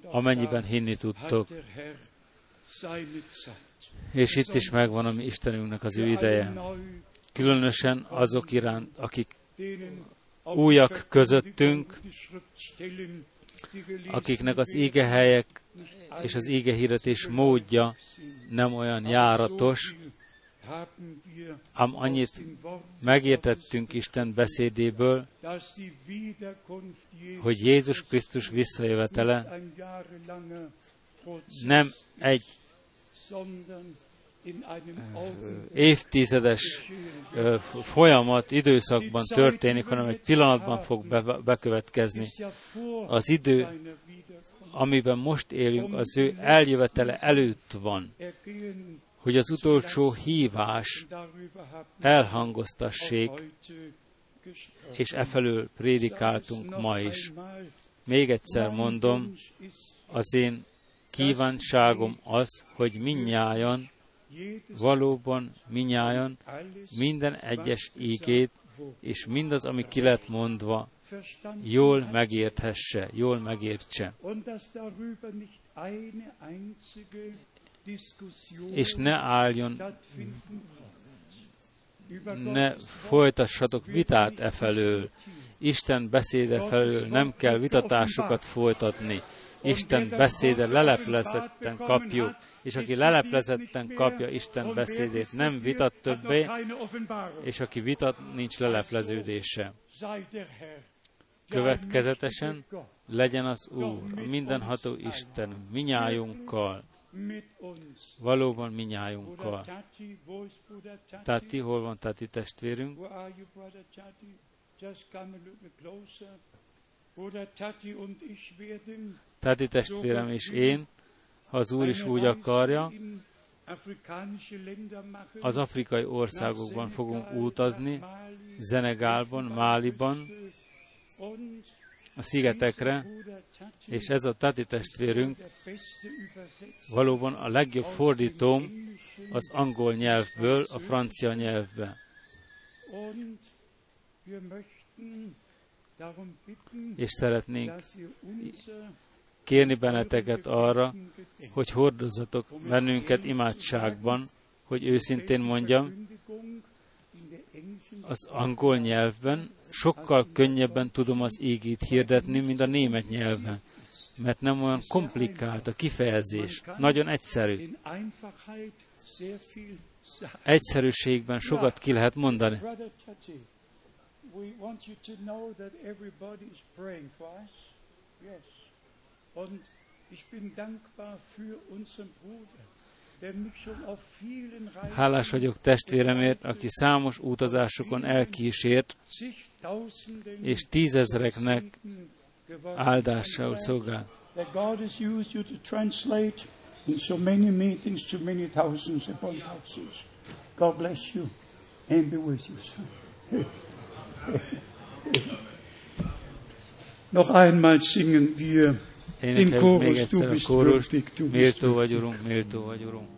amennyiben hinni tudtok. És itt is megvan a mi Istenünknek az ő ideje. Különösen azok iránt, akik újak közöttünk, akiknek az ígehelyek és az ígehirdetés módja nem olyan járatos, ám annyit megértettünk Isten beszédéből, hogy Jézus Krisztus visszajövetele nem egy évtizedes folyamat, időszakban történik, hanem egy pillanatban fog be, bekövetkezni. Az idő, amiben most élünk, az ő eljövetele előtt van, hogy az utolsó hívás haben elhangoztassék, és e felől prédikáltunk ma is. Még egyszer mondom, az én kívánságom az, hogy minnyájan, valóban minnyájan minden egyes ígét, és mindaz, ami ki lett mondva, jól megérthesse, jól megértse. És ne álljon, ne folytassatok vitát e felől. Isten beszéde felől nem kell vitatásokat folytatni. Isten beszéde leleplezetten kapjuk, és aki leleplezetten kapja Isten beszédét, nem vitat többé, és aki vitat, nincs lelepleződése. Következetesen legyen az Úr, mindenható Isten, minnyájunkkal, valóban minnyájunkkal. Tati, hol van Tati testvérünk? Tati testvérem és én, ha az Úr is úgy akarja, az afrikai országokban fogunk utazni, Zenegálban, Máliban, a szigetekre, és ez a Tati testvérünk valóban a legjobb fordítóm az angol nyelvből a francia nyelvbe. És szeretnénk kérni benneteket arra, hogy hordozzatok bennünket imádságban, hogy őszintén mondjam, az angol nyelvben sokkal könnyebben tudom az égét hirdetni, mint a német nyelven, mert nem olyan komplikált a kifejezés, nagyon egyszerű. Egyszerűségben sokat ki lehet mondani. Und ich bin dankbar für unseren Bruder, Hálás vagyok testvéremért, aki számos utazásokon elkísért, és tízezreknek áldással szolgál. God bless you and be with you, son. Noch einmal singen wir Énekeljük még egyszer a kórust, méltó vagy, Urunk, méltó vagy, Urunk.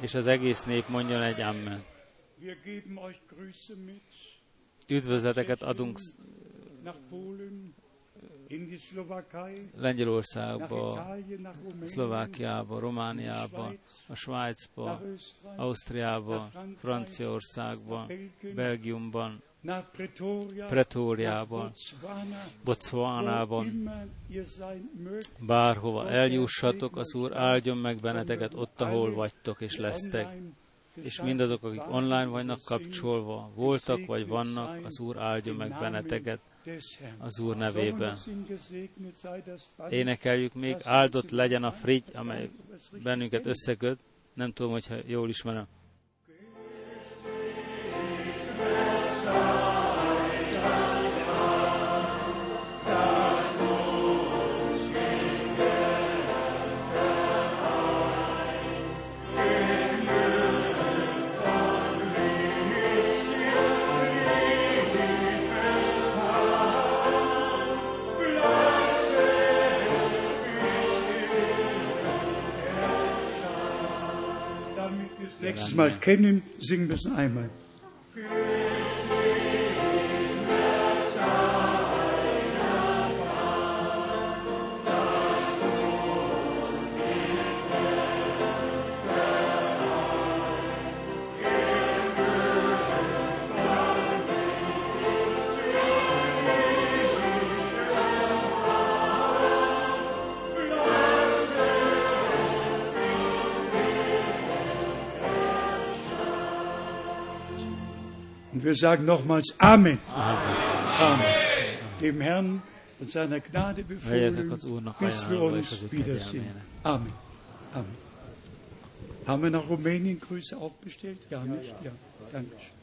És az egész nép mondjon egy Amen. Üdvözleteket adunk Lengyelországba, Szlovákiába, Romániába, a Svájcba, Ausztriába, Franciaországba, Belgiumban, Pretóriában, Botswanában, bárhova eljussatok, az Úr áldjon meg benneteket ott, ahol vagytok és lesztek. És mindazok, akik online vannak kapcsolva, voltak vagy vannak, az Úr áldjon meg benneteket az Úr nevében. Énekeljük még, áldott legyen a frigy, amely bennünket összeköt. Nem tudom, hogyha jól ismerem. Mal kennen, singen wir es einmal. Wir sagen nochmals Amen. Amen. Amen. Dem Herrn und seiner Gnade befohlen, bis wir uns wiedersehen. Amen. Amen. Haben wir nach Rumänien Grüße auch bestellt? Ja, nicht? Ja, danke schön.